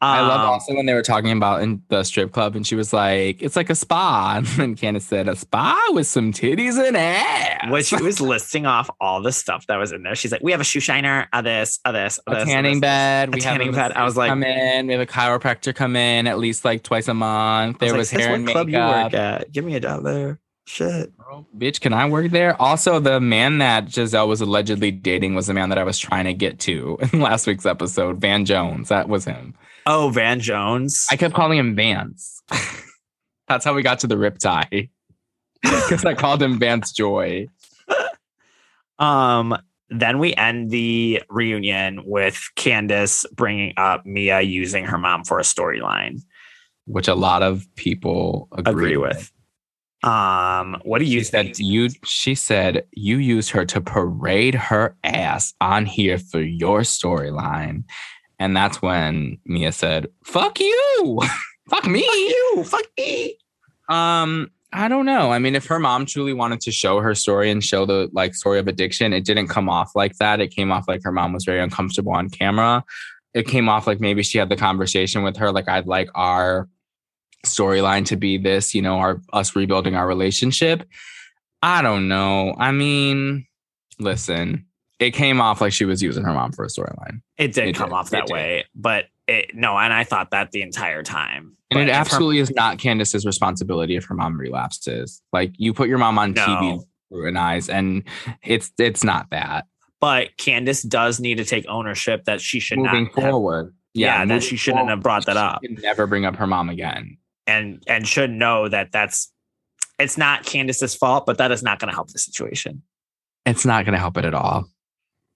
I love Um, also when they were talking about in the strip club, and she was like, "It's like a spa," and then Candace said, "A spa with some titties and ass." when she was listing off all the stuff that was in there, she's like, "We have a shoe shiner, a this, a this, a, a this, tanning this, bed. a we have tanning a bed." I was like, come in. We have a chiropractor come in at least like twice a month. There like, was "Sis, hair and makeup. Give me a job there. Shit. Bitch, can I work there? Also, the man that Giselle was allegedly dating was the man that I was trying to get to in last week's episode, Van Jones. That was him. Oh, Van Jones. I kept calling him Vance. That's how we got to the rip tie. Because I called him Vance Joy. Um, then we end the reunion with Candace bringing up Mia using her mom for a storyline. which a lot of people agree, Agree with. Um, what do you She said you she said you used her to parade her ass on here for your storyline. And that's when Mia said, Fuck you. Fuck me. Fuck you. Fuck me. Um, I don't know. I mean, if her mom truly wanted to show her story and show the like story of addiction, it didn't come off like that. It came off like her mom was very uncomfortable on camera. It came off like maybe she had the conversation with her, like I'd like our storyline to be this, you know, our us rebuilding our relationship. I don't know. I mean, listen, it came off like she was using her mom for a storyline. It did It come did. off that way, but it, no, and I thought that the entire time. And But it if her- absolutely is not Candace's responsibility if her mom relapses. Like you put your mom on TV No. through an eyes, and it's it's not that. but Candace does need to take ownership that she should moving not have- forward. yeah, that she shouldn't forward, have brought that up. Never bring up her mom again. And and should know that that's it's not Candace's fault, but that is not going to help the situation. It's not going to help it at all.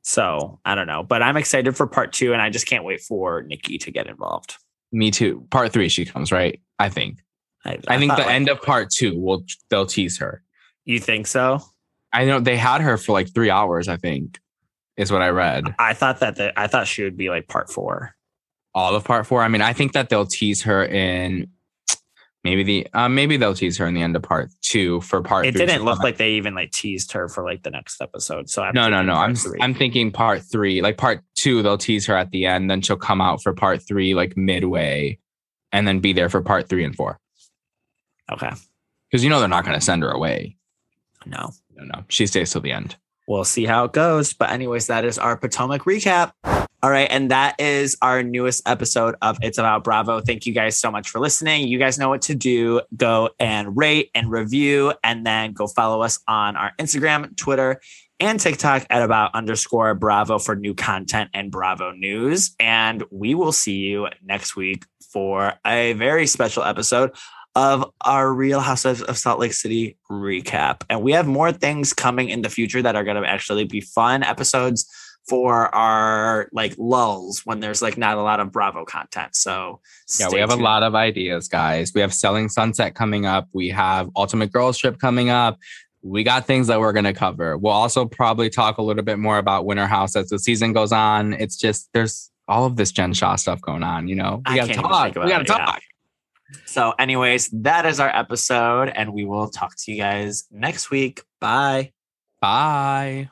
So I don't know, but I'm excited for part two, and I just can't wait for Nikki to get involved. Me too. Part three, she comes right. I think. I, I, think the like- end of part two will they'll tease her. You think so? I know they had her for like three hours. I think is what I read. I thought that the, I thought she would be like part four. All of part four. I mean, I think that they'll tease her in maybe the uh, maybe they'll tease her in the end of part two for part. It three. didn't look like they even like teased her for like the next episode. So I'm no, no, no. I'm three. I'm thinking part three. Like part two, they'll tease her at the end, then she'll come out for part three, like midway, and then be there for part three and four. okay. Because you know they're not going to send her away. No, No, no. She stays till the end. we'll see how it goes. But anyways, that is our Potomac recap. All right, and that is our newest episode of It's About Bravo. Thank you guys so much for listening. You guys know what to do. Go and rate and review, and then go follow us on our Instagram, Twitter, and TikTok at about underscore Bravo for new content and Bravo news. And we will see you next week for a very special episode of our Real Housewives of Salt Lake City recap. And we have more things coming in the future that are going to actually be fun episodes for our like lulls when there's like not a lot of Bravo content. So Yeah, we have a lot of ideas, guys. We have Selling Sunset coming up. We have Ultimate Girls Trip coming up. We got things that we're going to cover. We'll also probably talk a little bit more about Winter House as the season goes on. It's just there's all of this Jen Shaw stuff going on. You know, we got to talk. We got to it, yeah. talk. So, anyways, that is our episode, and we will talk to you guys next week. Bye. Bye.